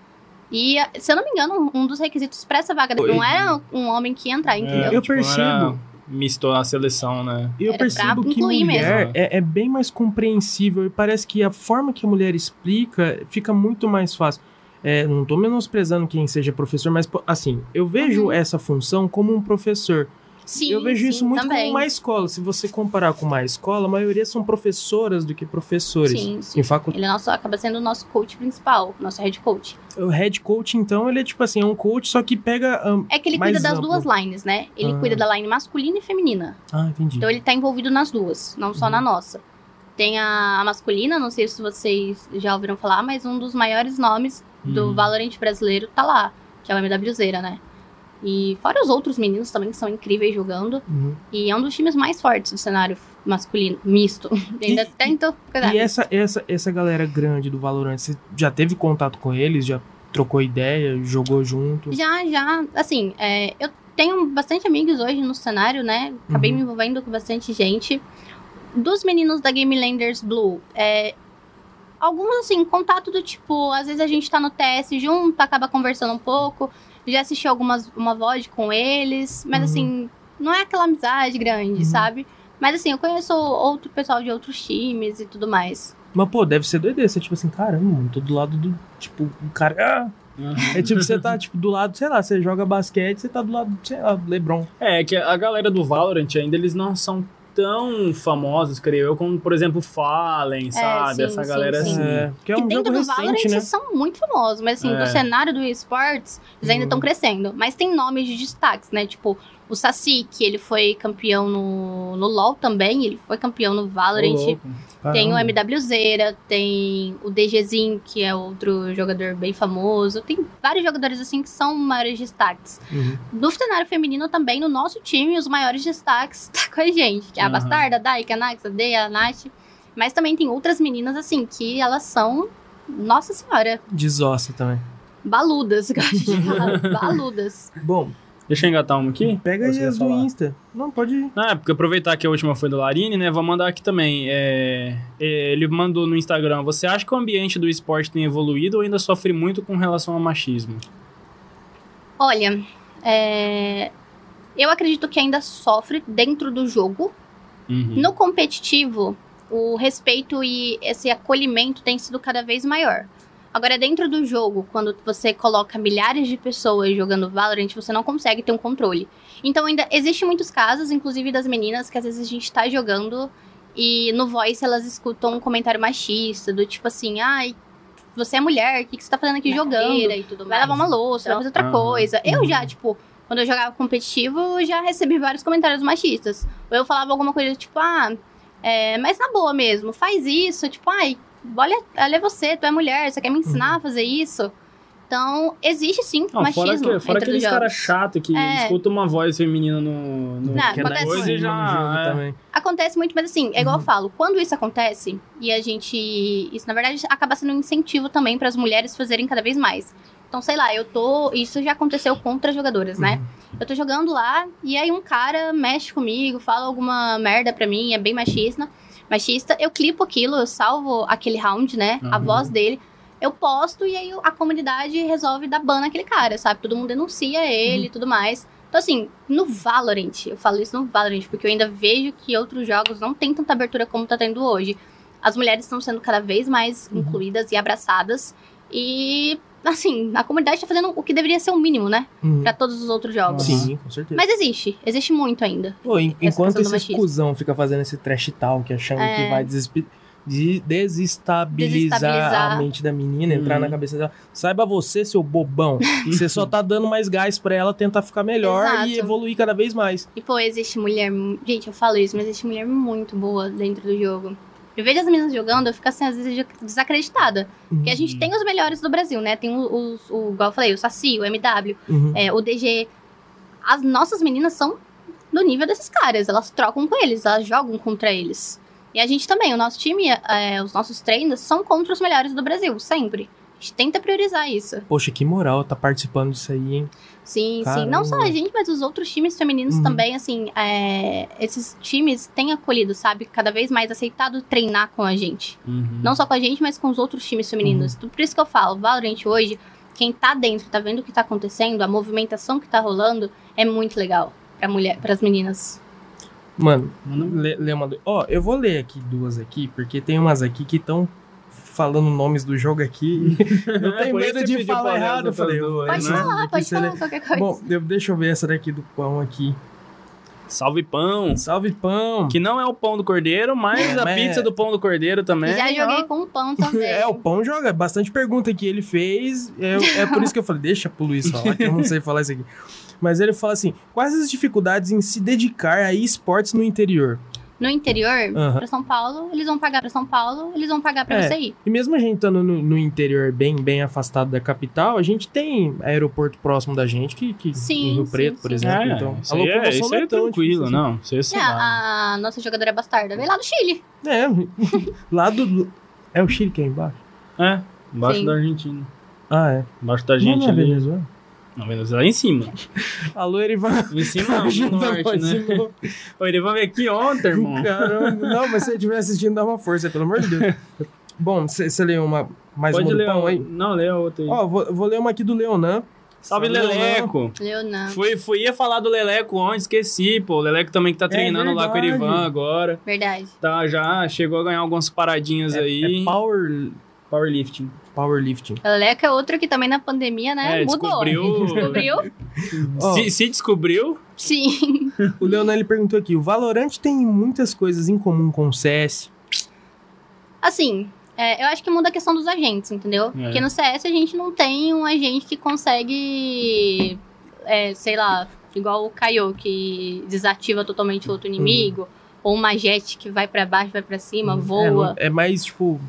E, se eu não me engano, um dos requisitos pra essa vaga não era um homem que ia entrar, entendeu? Eu tipo, percebo. Misto a seleção, né? Eu Era pra percebo que mulher é, é bem mais compreensível e parece que a forma que a mulher explica fica muito mais fácil. É, não tô menosprezando quem seja professor, mas assim, eu vejo Uhum. essa função como um professor. Sim, eu vejo sim, isso muito também. como uma escola. Se você comparar com uma escola, a maioria são professoras do que professores. Sim, sim. Em facu... Ele é nosso, acaba sendo o nosso coach principal, nosso head coach. O head coach, então, ele é tipo assim, é um coach, só que pega. ahn, É que ele cuida das amplo. duas lines, né? Ele Ah. cuida da line masculina e feminina. Ah, entendi. Então ele tá envolvido nas duas, não só Uhum. na nossa. Tem a, a masculina, não sei se vocês já ouviram falar, mas um dos maiores nomes do Uhum. Valorant brasileiro tá lá, que é o MWZera, né? E fora os outros meninos também que são incríveis jogando. Uhum. E é um dos times mais fortes do cenário masculino, misto. Ainda E- tento cuidar. E essa, essa, essa galera grande do Valorant, você já teve contato com eles? Já trocou ideia? Jogou junto? Já, já, assim, é, eu tenho bastante amigos hoje no cenário, né? Acabei Uhum. me envolvendo com bastante gente. Dos meninos da Game Landers Blue, é, alguns, assim, contato do tipo, às vezes a gente tá no TS junto, acaba conversando um pouco, já assisti algumas, uma VOD com eles, mas Uhum. assim, não é aquela amizade grande, Uhum. sabe? Mas assim, eu conheço outro pessoal de outros times e tudo mais. Mas, pô, deve ser doideira. Você, tipo assim, caramba, mano, tô do lado do. Tipo, o cara. Ah! É tipo, você tá, tipo, do lado, sei lá, você joga basquete, você tá do lado, sei lá, do Lebron. É, que a galera do Valorant ainda, eles não são tão famosos, creio eu, como, por exemplo, Fallen, sabe? É, sim, Essa sim, galera sim. assim. É, porque é que um dentro jogo do Valorant recente, né? são muito famosos, mas assim, É. no cenário do esportes, eles ainda Uhum. estão crescendo. Mas tem nomes de destaques, né? Tipo, o Saci, que ele foi campeão no, no LoL também, ele foi campeão no Valorant. louco. Tem o. MWZera, tem o DGzinho, que é outro jogador bem famoso. Tem vários jogadores assim que são maiores destaques. Uhum. No cenário feminino também, no nosso time, os maiores destaques tá com a gente. Que é a Aham. Bastarda, a Daika, a Nax, a Deia, a Nath. Mas também tem outras meninas assim, que elas são, nossa senhora, Desossa também. baludas, que acho de falar. baludas. Bom, Deixa eu engatar uma aqui. pega aí as do? Insta. Não, pode ir. Ah, é porque aproveitar que a última foi do Larine, né? Vou mandar aqui também. É, é, ele mandou no Instagram. Você acha que o ambiente do esporte tem evoluído ou ainda sofre muito com relação ao machismo? Olha, é, eu acredito que ainda sofre dentro do jogo. Uhum. No competitivo, o respeito e esse acolhimento tem sido cada vez maior. Agora, dentro do jogo, quando você coloca milhares de pessoas jogando Valorant, você não consegue ter um controle. Então, ainda existem muitos casos, inclusive das meninas, que às vezes a gente tá jogando e no voice elas escutam um comentário machista, do tipo assim, ai, você é mulher, o que, que você tá fazendo aqui Na jogando? e Vai lavar uma louça, vai fazer outra coisa. Eu Uhum. já, tipo, quando eu jogava competitivo, eu já recebi vários comentários machistas. Ou eu falava alguma coisa tipo, ah, é, mas na boa mesmo, faz isso, tipo, ai, olha, olha você, tu é mulher, você quer me ensinar a fazer isso? Então, existe sim Não, machismo fora que, fora aqueles caras chato que É. escuta uma voz feminina no, no Não, Que é acontece coisa e já. no jogo é. também. Acontece muito, mas assim, é igual Uhum. eu falo, quando isso acontece, e a gente. Isso, na verdade, acaba sendo um incentivo também para as mulheres fazerem cada vez mais. Então, sei lá, eu tô. Isso já aconteceu com outras jogadoras, né? Uhum. Eu tô jogando lá, e aí um cara mexe comigo, fala alguma merda pra mim, é bem machista. Machista, eu clipo aquilo, eu salvo aquele round, né? A Uhum. voz dele. Eu posto e aí a comunidade resolve dar ban naquele cara, sabe? Todo mundo denuncia ele e tudo mais. Então, assim, no Valorant, eu falo isso no Valorant, porque eu ainda vejo que outros jogos não tem tanta abertura como tá tendo hoje. As mulheres estão sendo cada vez mais Uhum. incluídas e abraçadas. E, assim, a comunidade tá fazendo o que deveria ser o mínimo, né? Uhum. Pra todos os outros jogos. Sim, com certeza. Mas existe, existe muito ainda. Pô, en- enquanto esse cuzão fica fazendo esse trash talk, achando É. que vai de- desestabilizar, Desestabilizar. a mente da menina, entrar Uhum. na cabeça dela. Saiba você, seu bobão, que você só tá dando mais gás pra ela tentar ficar melhor e Exato. evoluir cada vez mais. E, pô, existe mulher. mu- Gente, eu falo isso, mas existe mulher muito boa dentro do jogo. Eu vejo as meninas jogando, eu fico assim, às vezes, desacreditada. Porque a gente tem os melhores do Brasil, né? Tem os, o, igual eu falei, o Saci, o MW, Uhum. é, o DG. As nossas meninas são do nível desses caras. Elas trocam com eles, elas jogam contra eles. E a gente também, o nosso time, é, os nossos treinos são contra os melhores do Brasil, sempre. A gente tenta priorizar isso. Poxa, que moral tá participando disso aí, hein? Sim, Caramba. sim. Não só a gente, mas os outros times femininos Uhum. também, assim, é, esses times têm acolhido, sabe? Cada vez mais aceitado treinar com a gente. Uhum. Não só com a gente, mas com os outros times femininos. Uhum. Por isso que eu falo, Valorant hoje, quem tá dentro, tá vendo o que tá acontecendo, a movimentação que tá rolando, é muito legal pra mulher, pras meninas. Mano, Mano, lê, lê uma. Ó, eu vou ler aqui duas aqui, porque tem umas aqui que estão falando nomes do jogo aqui. eu tenho por isso medo de falar errado. Eu falei, duas, Pode né? falar, pode lê. falar qualquer coisa. Bom, eu- deixa eu ver essa daqui do pão aqui. Salve pão. Salve pão! Que não é o pão do cordeiro, mas É, a mas- pizza do pão do cordeiro também. Já joguei com pão também. É, o pão joga. Bastante pergunta que ele fez. É, é por isso que eu falei, deixa pro Luiz falar, que eu não sei falar isso aqui. Mas ele fala assim: quais as dificuldades em se dedicar a esportes no interior? No interior, Aham. pra São Paulo, eles vão pagar pra São Paulo, eles vão pagar pra É. você ir. E mesmo a gente estando no, no interior bem, bem afastado da capital, a gente tem aeroporto próximo da gente, que, que Sim, em Rio sim, Preto, por sim. exemplo. É, então, isso a é, locomoção isso não aí é tão tranquilo, assim. não. Isso é É, suave. a, a nossa jogadora bastarda veio lá do Chile. É, lá do. É o Chile que é embaixo? É, embaixo Sim. da Argentina. Ah, é. Embaixo da gente não é. Venezuela. Não, Venezuela é em cima. Alô, Erivan. Em cima não, no norte, né? Ô, ele vai ver aqui ontem, irmão. Caramba. Não, mas se você estiver assistindo, dá uma força, pelo amor de Deus. Bom, você leu uma, mais Pode uma do ler pão a- aí? Não, lê a outra aí. Ó, vou, vou ler uma aqui do Leonan. Salve, Salve, Leleco. Leonan. Fui, fui ia falar do Leleco ontem, esqueci, pô. O Leleco também que tá treinando lá com o. Erivan agora. Verdade. Tá, já chegou a ganhar algumas paradinhas É, aí. é power, Powerlifting. Powerlifting. Leleca é outra que também na pandemia, né, É, mudou. descobriu- Descobriu? Ó, Se, se descobriu, Sim. O Leonel ele perguntou aqui: o Valorant tem muitas coisas em comum com o CS. Assim, é, eu acho que muda a questão dos agentes, entendeu? É. Porque no CS a gente não tem um agente que consegue, é, sei lá, igual o Kaio, que desativa totalmente o outro inimigo. Ou uma jet que vai pra baixo, vai pra cima, voa. É, é mais, tipo,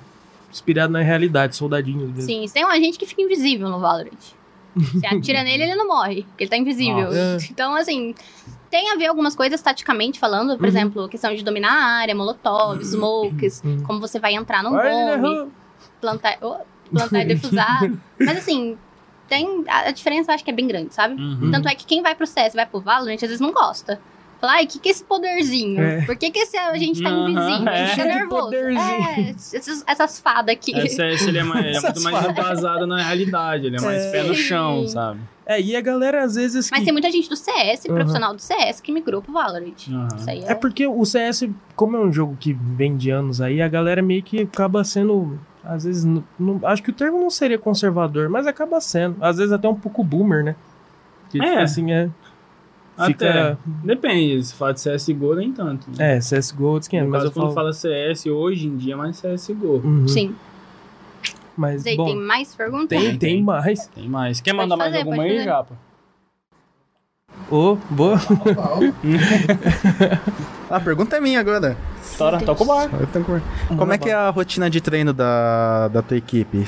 inspirado na realidade, soldadinhos mesmo. Sim, tem um agente que fica invisível no Valorant. Você atira nele, ele não morre, porque ele tá invisível. Nossa. Então, assim, tem a ver algumas coisas taticamente falando, por Uhum. exemplo, questão de dominar a área, molotov, smokes, Uhum. como você vai entrar num ele bombe, plantar, oh, plantar e defusar. Mas assim, tem. A, diferença eu acho que é bem grande, sabe? Uhum. Tanto é que quem vai pro CS vai pro Valorant, às vezes não gosta. Fala, ai, o que, que é esse poderzinho? É. Por que, que esse agente tá Aham, invisível? é. Fica Que nervoso. poderzinho. É, essas, essas fadas aqui. É, CS ele é, mais, ele é muito mais embasado na realidade, ele é mais É. pé no chão, sabe? É, e a galera às vezes. Mas que... tem muita gente do CS, Uhum. profissional do CS, que migrou pro Valorant. Aí é. É porque o CS, como é um jogo que vem de anos aí, a galera meio que acaba sendo. Às vezes. não- não- acho que o termo não seria conservador, mas acaba sendo. Às vezes até um pouco boomer, né? Que, É. tipo assim, é. Fica. Até. Depende, se fala de CSGO, nem tanto. né? É, CSGO, outros 500, no mas caso, eu quando falo. fala CS, hoje em dia é mais CSGO. Uhum. Sim. Mas, Zay, bom, tem mais perguntas? tem, Tem, mais. Tem mais. Quer Pode mandar mais fazer, alguma pode aí. Japa? Ô, boa. A pergunta é minha agora. Tora, toca o bar. Como é que é a rotina de treino da, da tua equipe?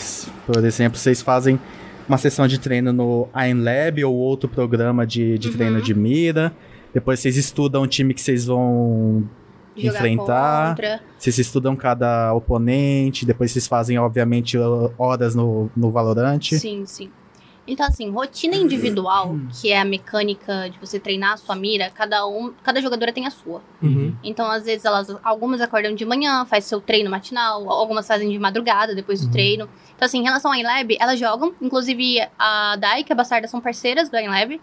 Por exemplo, vocês fazem uma sessão de treino no Iron Lab ou outro programa de, de Uhum. treino de mira. Depois vocês estudam o time que vocês vão. Jogar enfrentar. contra. Vocês estudam cada oponente. Depois vocês fazem, obviamente, horas no, no Valorante. Sim, sim. Então, assim, rotina individual, que é a mecânica de você treinar a sua mira, cada um, cada jogadora tem a sua. Uhum. Então, às vezes, elas, algumas acordam de manhã, faz seu treino matinal, algumas fazem de madrugada, depois do Uhum. treino. Então, assim, em relação ao Lab, elas jogam. Inclusive, a Dai e a Bastarda são parceiras do Lab.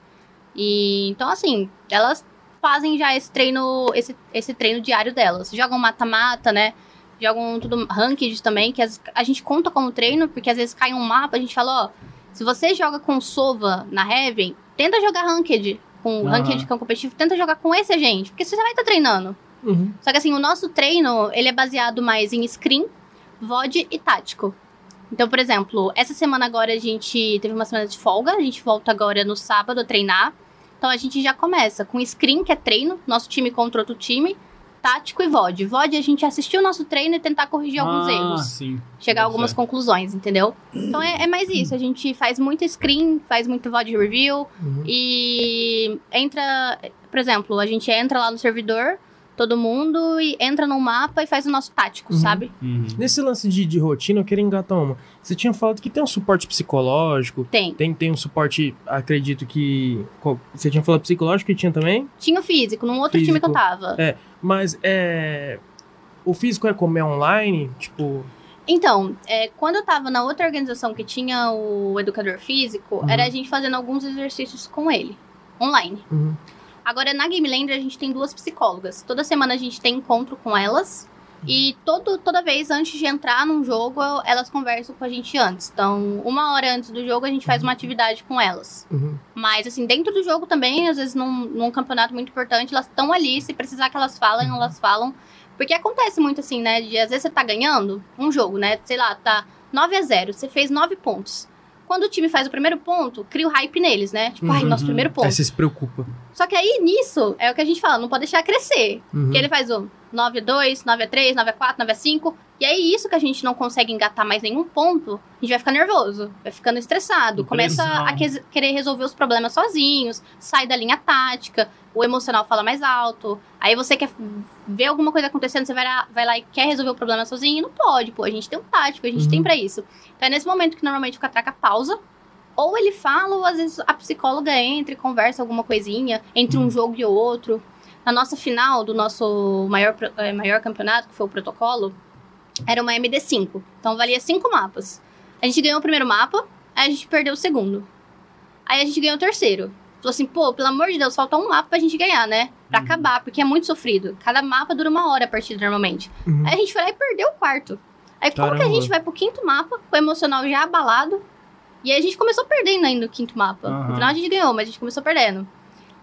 E, então, assim, elas fazem já esse treino, esse, esse treino diário delas. Jogam mata-mata, né? Jogam tudo ranked também, que as- a gente conta como treino, porque às vezes cai um mapa, a gente fala, ó, se você joga com Sova na Heaven, tenta jogar ranked. Com Aham. ranked que é um competitivo, tenta jogar com esse agente, porque você já vai estar treinando. Uhum. Só que assim, o nosso treino, ele é baseado mais em screen, VOD e tático. Então, por exemplo, essa semana agora a gente teve uma semana de folga, a gente volta agora no sábado a treinar. Então a gente já começa com screen, que é treino, nosso time contra outro time, tático e VOD. VOD é a gente assistir o nosso treino e tentar corrigir alguns ah, erros sim. chegar a algumas conclusões, entendeu? Então é, é mais isso, a gente faz muito screen, faz muito VOD review Uhum. e entra, por exemplo, a gente entra lá no servidor, todo mundo, e entra no mapa e faz o nosso tático, Uhum. sabe? Uhum. Nesse lance de, de rotina, eu queria engatar uma. Você tinha falado que tem um suporte psicológico, Tem. tem, tem um suporte, acredito que. qual- Você tinha falado psicológico que tinha também? Tinha o físico, num outro time que eu Físico. tava. É. Mas é. O físico é como é online? Tipo. Então, é, quando eu tava na outra organização que tinha o educador físico, Uhum. era a gente fazendo alguns exercícios com ele, online. Uhum. Agora, na Game a gente tem duas psicólogas. Toda semana a gente tem encontro com elas. E todo, toda vez, antes de entrar num jogo, elas conversam com a gente antes. Então, uma hora antes do jogo, a gente faz uma atividade com elas. Uhum. Mas, assim, dentro do jogo também, às vezes num, num campeonato muito importante, elas estão ali. Se precisar que elas falem, elas falam. Porque acontece muito assim, né? De às vezes você tá ganhando um jogo, né? Sei lá, tá 9 a 0 você fez 9 pontos. Quando o time faz o primeiro ponto, cria o hype neles, né? Tipo, ai, Uhum. nosso primeiro ponto. Aí você se preocupa. Só que aí, nisso, é o que a gente fala, não pode deixar crescer. Uhum. Porque ele faz o 9 a 2, 9 a 3, 9 a 4, 9 a 5. E aí, isso que a gente não consegue engatar mais nenhum ponto, a gente vai ficar nervoso, vai ficando estressado, começa a que- querer resolver os problemas sozinhos, sai da linha tática, o emocional fala mais alto. Aí você quer ver alguma coisa acontecendo, você vai lá, vai lá e quer resolver o problema sozinho. Não pode, pô, a gente tem um tático, a gente Uhum. tem pra isso. Então é nesse momento que normalmente o Catraca pausa, ou ele fala, ou às vezes a psicóloga entra e conversa alguma coisinha entre um jogo e outro. Na nossa final do nosso maior, eh, maior campeonato, que foi o protocolo, era uma MD5. Então valia cinco mapas. A gente ganhou o primeiro mapa, aí a gente perdeu o segundo. Aí a gente ganhou o terceiro. Falou assim, pô, pelo amor de Deus, falta um mapa pra gente ganhar, né? Pra acabar, porque é muito sofrido. Cada mapa dura uma hora a partida normalmente. Uhum. Aí a gente foi lá e perdeu o quarto. Aí como que a Caramba. gente vai pro quinto mapa, com o emocional já abalado? E aí a gente começou perdendo ainda o quinto mapa. Aham. No final a gente ganhou, mas a gente começou perdendo.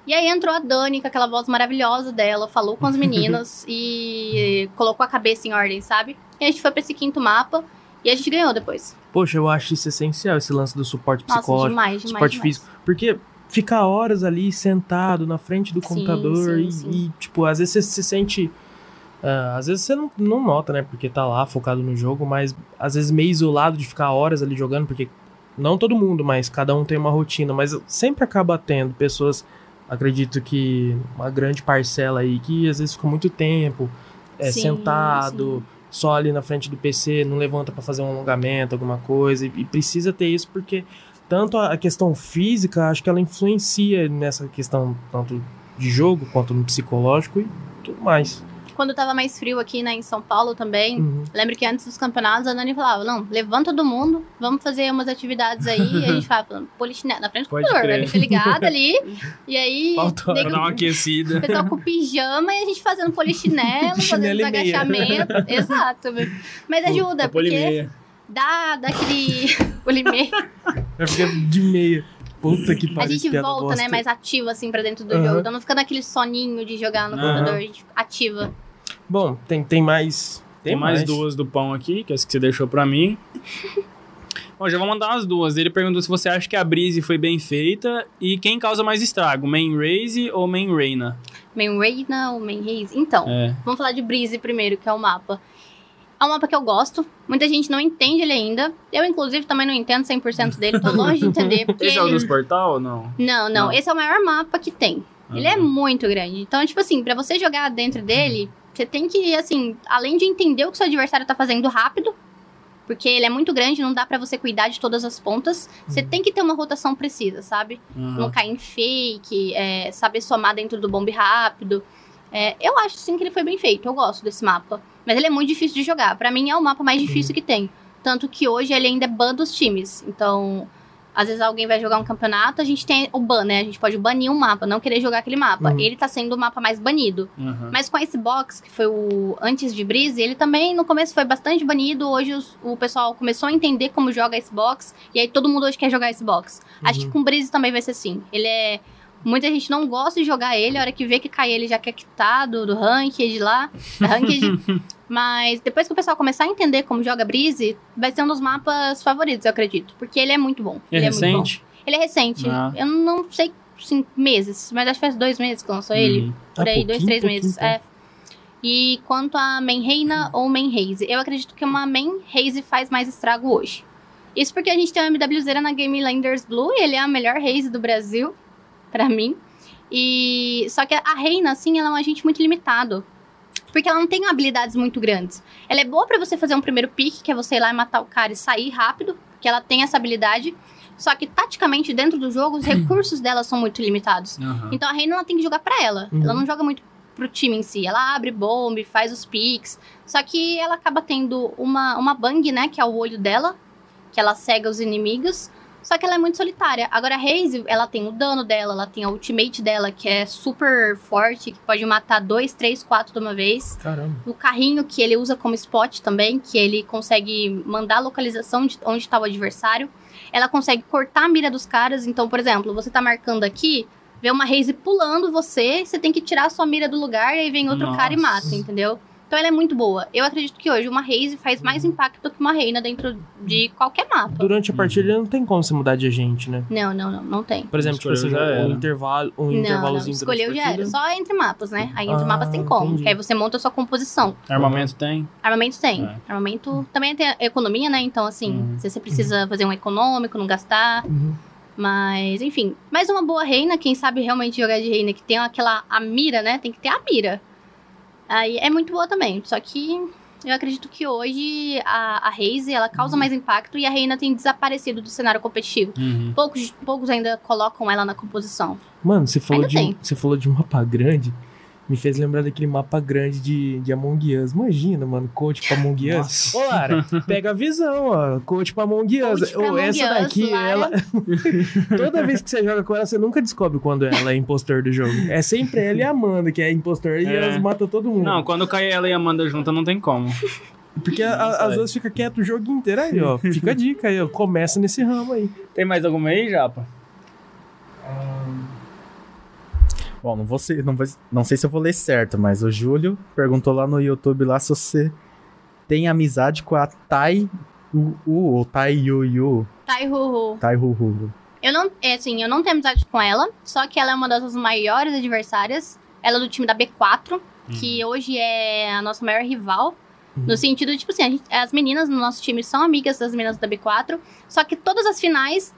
E aí entrou a Dani com aquela voz maravilhosa dela, falou com as meninas e colocou a cabeça em ordem, sabe? E a gente foi pra esse quinto mapa e a gente ganhou depois. Poxa, eu acho isso essencial, esse lance do suporte Nossa, psicológico, demais, demais, suporte demais. físico. Porque ficar horas ali sentado na frente do Sim, computador sim, e, sim. e, tipo, às vezes você se sente. ah, às vezes você não, não nota, né? Porque tá lá focado no jogo, mas às vezes meio isolado de ficar horas ali jogando, porque não todo mundo, mas cada um tem uma rotina. Mas sempre acaba tendo pessoas, acredito que uma grande parcela aí, que às vezes ficam muito tempo é, Sim, sentado, só ali na frente do PC, não levanta pra fazer um alongamento, alguma coisa, e, e precisa ter isso porque tanto a a questão física, acho que ela influencia nessa questão tanto de jogo quanto no psicológico e tudo mais. Quando tava mais frio aqui, né, em São Paulo também, Uhum. lembro que antes dos campeonatos a Dani falava, não, levanta todo mundo, vamos fazer umas atividades aí, e a gente falando, polichinelo, na frente do computador, a gente ligado ali, e aí, Faltou nego- dar uma o aquecida. pessoal com pijama e a gente fazendo polichinelo, Chinelo fazendo meia. agachamentos, exato, mas ajuda, A porque polimeia. dá, dá aquele polimeia, Vai ficar de meia. Puta que a pariu. gente piada volta, né, mais ativa, assim, pra dentro do Aham. jogo, então não fica naquele soninho de jogar no Aham. computador, a gente ativa. Bom, tem, tem mais. Tem mais duas do pão aqui, que é essa que você deixou pra mim. Bom, já vou mandar umas duas. Ele perguntou se você acha que a Breeze foi bem feita e quem causa mais estrago, Main Raze ou Main Reina? Main Reina ou Main Haze? Então, É. Vamos falar de Breeze primeiro, que é o mapa. É um mapa que eu gosto. Muita gente não entende ele ainda. Eu, inclusive, também não entendo 100% dele. Tô longe de entender. Porque Esse é o dos portal ou não? Não, não, Não. Esse é o maior mapa que tem. Ele é Aham. muito grande. Então, tipo assim, pra você jogar dentro dele, você tem que, assim, além de entender o que seu adversário tá fazendo rápido, porque ele é muito grande, não dá pra você cuidar de todas as pontas, você tem que ter uma rotação precisa, sabe? não Aham. cair em fake, é, saber somar dentro do bombe rápido. É, eu acho sim que ele foi bem feito, eu gosto desse mapa. Mas ele é muito difícil de jogar. Pra mim é o mapa mais difícil que tem. Tanto que hoje ele ainda é ban dos times. Então, às vezes alguém vai jogar um campeonato, a gente tem o ban, né? A gente pode banir um mapa, não querer jogar aquele mapa. Uhum. Ele tá sendo o mapa mais banido. Aham. Mas com a Xbox, que foi o antes de Breeze, ele também no começo foi bastante banido. Hoje os- o pessoal começou a entender como joga Xbox. E aí todo mundo hoje quer jogar Xbox. Acho que com Breeze também vai ser assim. Ele é. Muita gente não gosta de jogar ele, a hora que vê que cai ele já quer quitar do, do ranked lá. Ranked. Mas depois que o pessoal começar a entender como joga Breeze, vai ser um dos mapas favoritos, eu acredito. Porque ele é muito bom. É ele é bom. recente? Ele é recente. Ah. Eu não sei, sim, meses, mas acho que faz dois meses que lançou ele. Uhum. Por Ah, aí, dois, três meses. É. E quanto a Main Reina ou Main Haze, eu acredito que uma Main Haze faz mais estrago hoje. Isso porque a gente tem uma MWZera na Game Landers Blue e ele é a melhor Haze do Brasil, pra mim. E só que a Reina, assim, ela é um agente muito limitado. Porque ela não tem habilidades muito grandes. Ela é boa pra você fazer um primeiro pique, que é você ir lá e matar o cara e sair rápido, porque ela tem essa habilidade. Só que taticamente dentro do jogo, os recursos dela são muito limitados. Aham. Então a Reina ela tem que jogar pra ela. Uhum. Ela não joga muito pro time em si. Ela abre bomba, faz os picks. Só que ela acaba tendo uma, uma bang, né? Que é o olho dela. Que ela cega os inimigos. Só que ela é muito solitária. Agora a Raze, ela tem o dano dela, ela tem a ultimate dela, que é super forte, que pode matar dois, três, quatro de uma vez. Caramba. O carrinho que ele usa como spot também, que ele consegue mandar a localização de onde está o adversário. Ela consegue cortar a mira dos caras. Então, por exemplo, você tá marcando aqui, vê uma Raze pulando você, você tem que tirar a sua mira do lugar e aí vem outro cara e Nossa. mata, entendeu? Então ela é muito boa. Eu acredito que hoje uma Raze faz mais impacto que uma reina dentro de qualquer mapa. Durante a Uhum. partida não tem como você mudar de agente, né? Não, não, não, não tem. Por exemplo, tipo assim, Escolheu, já um intervalo, um Não, não, intervalozinho escolheu durante a já era. Só entre mapas, né? Aí entre Ah, mapas tem como. entendi. Que aí você monta a sua composição. Armamento tem? Armamento tem. É. Armamento também tem economia, né? Então, assim, Uhum. se você precisa fazer um econômico, não gastar. Uhum. Mas, enfim. Mais uma boa reina, quem sabe realmente jogar de reina, que tem aquela a mira, né? Tem que ter a mira. Aí é muito boa também. Só que eu acredito que hoje a, a Raze, ela causa Uhum. mais impacto e a reina tem desaparecido do cenário competitivo. Uhum. Poucos, poucos ainda colocam ela na composição. Mano, você falou, Ainda de, tem. você falou de um mapa grande. Me fez lembrar daquele mapa grande de, de Among Us. Imagina, mano, coach pra Among Us. Nossa. Ô, Lara, pega a visão, ó. Coach pra Among Us. Coach pra Ô, Among essa Us, daqui, Lara. ela. Toda vez que você joga com ela, você nunca descobre quando ela é impostor do jogo. É sempre ela e a Amanda, que é impostor, e É. elas matam todo mundo. Não, quando cai ela e a Amanda junta, não tem como. Porque a- a- Nossa, as velho. duas ficam quietas o jogo inteiro aí, ó. Fica a dica aí, ó. Começa nesse ramo aí. Tem mais alguma aí, Japa? Bom, não, vou ser, não, vou, não sei se eu vou ler certo, mas o Júlio perguntou lá no YouTube lá se você tem amizade com a Tai U, U ou Tai Yu Yu. Tai Hu Tai Hu Hu. Eu não, é assim, eu não tenho amizade com ela, só que ela é uma das maiores adversárias. Ela é do time da B4, que hoje é a nossa maior rival. No sentido de, tipo assim, a gente- as meninas no nosso time são amigas das meninas da B4, só que todas as finais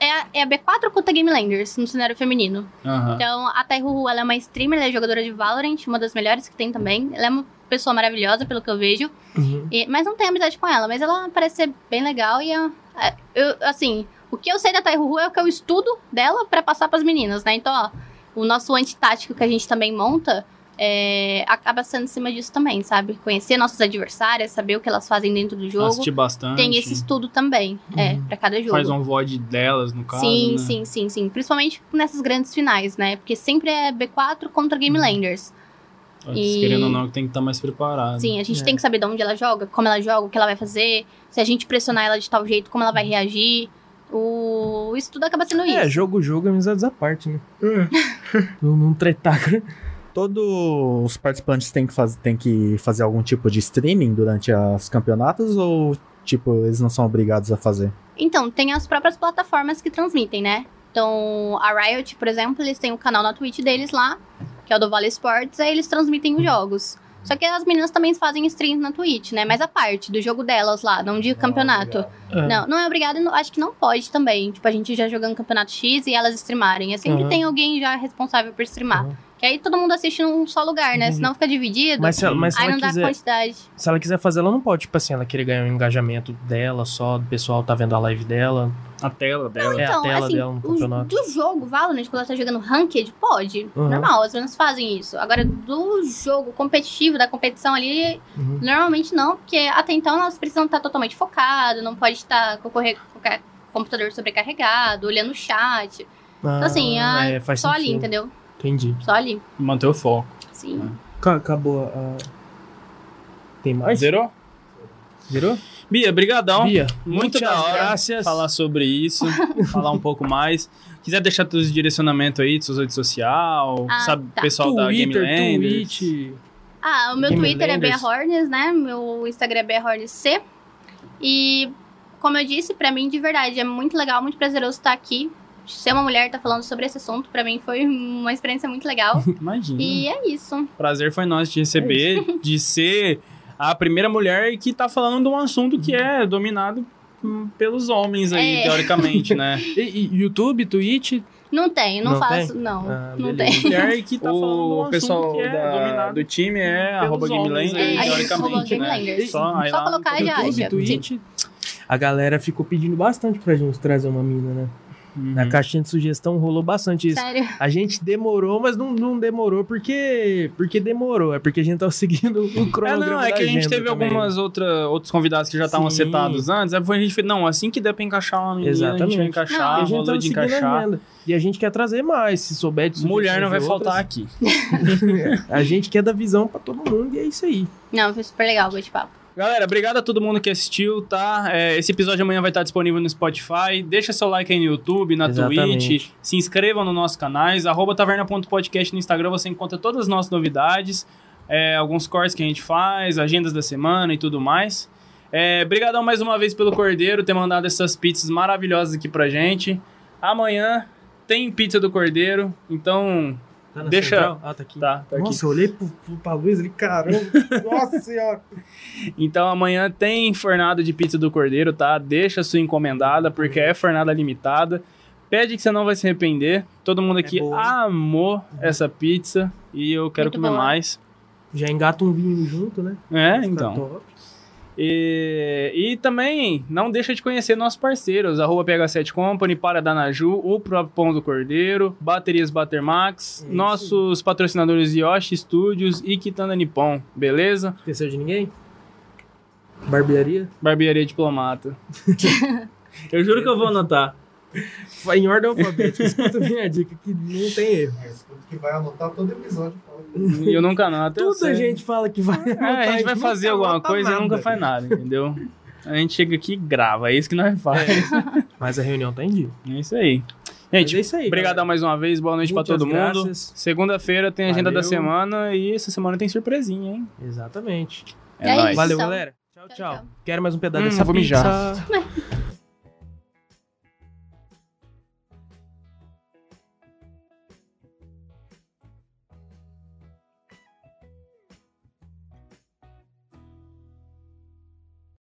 é, a- é a B4 contra Game Landers no cenário feminino. Aham. Então, a Taihuhu, ela é uma streamer, ela é jogadora de Valorant, uma das melhores que tem também. Ela é uma pessoa maravilhosa, pelo que eu vejo. Uhum. E- mas não tenho amizade com ela, mas ela parece ser bem legal e é- é, eu, assim, o que eu sei da Taihuhu é o que eu estudo dela pra passar pras meninas, né? Então, ó, o nosso antitático que a gente também monta é, acaba sendo em cima disso também, sabe? Conhecer nossas adversárias, saber o que elas fazem dentro do jogo. Assistir bastante. Tem esse estudo também, é, Uhum. pra cada jogo. Faz um VOD delas, no caso. Sim, né? sim, sim, sim. Principalmente nessas grandes finais, né? Porque sempre é B4 contra Game Landers. Mas, E- Querendo ou não, tem que estar mais preparado. Sim, a gente É. tem que saber de onde ela joga, como ela joga, o que ela vai fazer. Se a gente pressionar ela de tal jeito, como ela vai reagir. O... Isso tudo acaba sendo É, isso. jogo, jogo, amizades à parte, né? não, não tretar. Todos os participantes têm que, faz, têm que fazer algum tipo de streaming durante os campeonatos ou, tipo, eles não são obrigados a fazer? Então, tem as próprias plataformas que transmitem, né? Então, a Riot, por exemplo, eles têm um canal na Twitch deles lá, que é o do Vale Sports, aí eles transmitem os jogos. Só que as meninas também fazem streams na Twitch, né? Mas a parte do jogo delas lá, não de campeonato. É. Não, não é obrigado e não- acho que não pode também. Tipo, a gente já jogando campeonato X e elas streamarem. É sempre Aham. tem alguém já responsável por streamar. Uhum. Que aí todo mundo assiste num só lugar, né? Uhum. Senão fica dividido. Mas se, ela- mas se aí ela não dá quiser, quantidade. se ela quiser fazer, ela não pode, tipo assim, ela querer ganhar um engajamento dela só, do pessoal tá vendo a live dela. A tela dela. É a então, tela assim, dela no campeonato. do jogo, Valorant, quando ela tá jogando Ranked, pode. Uhum. Normal, as meninas fazem isso. Agora, do jogo competitivo, da competição ali, Uhum. normalmente não, porque até então elas precisam estar totalmente focadas, não pode estar com o corre- qualquer computador sobrecarregado, olhando o chat. Então, assim, Ah, ah, é, faz só ali, sentido. entendeu? Entendi. Só ali. Manter o foco. Sim. Ca- Acabou a... Tem mais? Zerou? Zerou? Bia, brigadão. Bia, Muito da hora graças. falar sobre isso, falar um pouco mais. Quiser deixar teus direcionamentos aí, de suas redes sociais, Ah, sabe, tá. pessoal da Game Twitter, Landers. Twitch... Ah, o meu Game Twitter Landers. é Beahornes, né? Meu Instagram é BeaHornesC. E, como eu disse, pra mim, de verdade, é muito legal, muito prazeroso estar aqui. Ser uma mulher, tá falando sobre esse assunto, pra mim foi uma experiência muito legal. Imagina. e é isso. Prazer foi nosso te receber, de ser a primeira mulher que tá falando de um assunto que é dominado hum, pelos homens aí, É. teoricamente, né? E, e YouTube, Twitch... Não tem, não, Não faço, tem? não. Ah, não beleza. tem. Mulher que tá falando de um O assunto pessoal que é da- dominado do time é arroba GameLander, É, teoricamente, né? GameLanders. Só, aí Só colocar e já YouTube, acha. Twitch... A galera ficou pedindo bastante pra gente trazer uma mina, né? Uhum. Na caixinha de sugestão rolou bastante isso. Sério. A gente demorou, mas não, não demorou porque porque demorou. É porque a gente tava seguindo o É, cronograma não, é da que a gente teve também. algumas outra, outros convidados que já estavam setados antes. Aí foi a gente fez, não, assim que der pra encaixar uma menina, a gente Exatamente. vai E encaixar, a gente rolou de encaixar. E a gente quer trazer mais, se souber de Mulher não vai de faltar outras. aqui. A gente quer dar visão pra todo mundo e é isso aí. Não, foi super legal o bate-papo. Galera, obrigado a todo mundo que assistiu, tá? É, esse episódio amanhã vai estar disponível no Spotify. Deixa seu like aí no YouTube, na Exatamente. Twitch. Se inscrevam nos nossos canais. Arroba taverna.podcast no Instagram você encontra todas as nossas novidades. é, alguns cortes que a gente faz, agendas da semana e tudo mais. É, Obrigadão mais uma vez pelo Cordeiro ter mandado essas pizzas maravilhosas aqui pra gente. Amanhã tem pizza do Cordeiro, então Tá na Deixa- central? Ah, tá aqui. tá, tá aqui. Nossa, eu olhei pro, pro, pra luz ali, caramba. Nossa senhora. Então amanhã tem fornada de pizza do Cordeiro, tá? Deixa a sua encomendada, porque é fornada limitada. Pede que você não vai se arrepender. Todo mundo aqui boa, hein? amou essa pizza e eu quero Muito comer boa. mais. Já engata um vinho junto, né? É, então. top. E, e também não deixa de conhecer nossos parceiros, arroba PH7 Company, para Danaju, o próprio Pão do Cordeiro, Baterias Batermax, Isso. nossos patrocinadores Yoshi Studios e Kitanda Nippon, beleza? Esqueceu de ninguém? Barbearia? Barbearia Diplomata. eu juro que eu vou anotar. Em ordem alfabética. Escuta a minha dica que não tem erro. Mas tudo que vai anotar todo episódio. fala. E eu nunca anoto. eu Tudo a gente fala que vai. É, a gente vai fazer alguma coisa e nunca faz. nada, entendeu? A gente chega aqui e grava, é isso que nós faz. Mas a reunião tá em dia. É isso aí. Gente, Mas é isso aí. obrigadão galera. mais uma vez, boa noite pra Muitas todo mundo. graças. Segunda-feira tem a agenda da semana e essa semana tem surpresinha, hein? Exatamente. É, É nóis. isso. Valeu, galera. Tchau, Tchau, tchau. Quero mais um pedaço Hum, dessa vou mijar. pizza.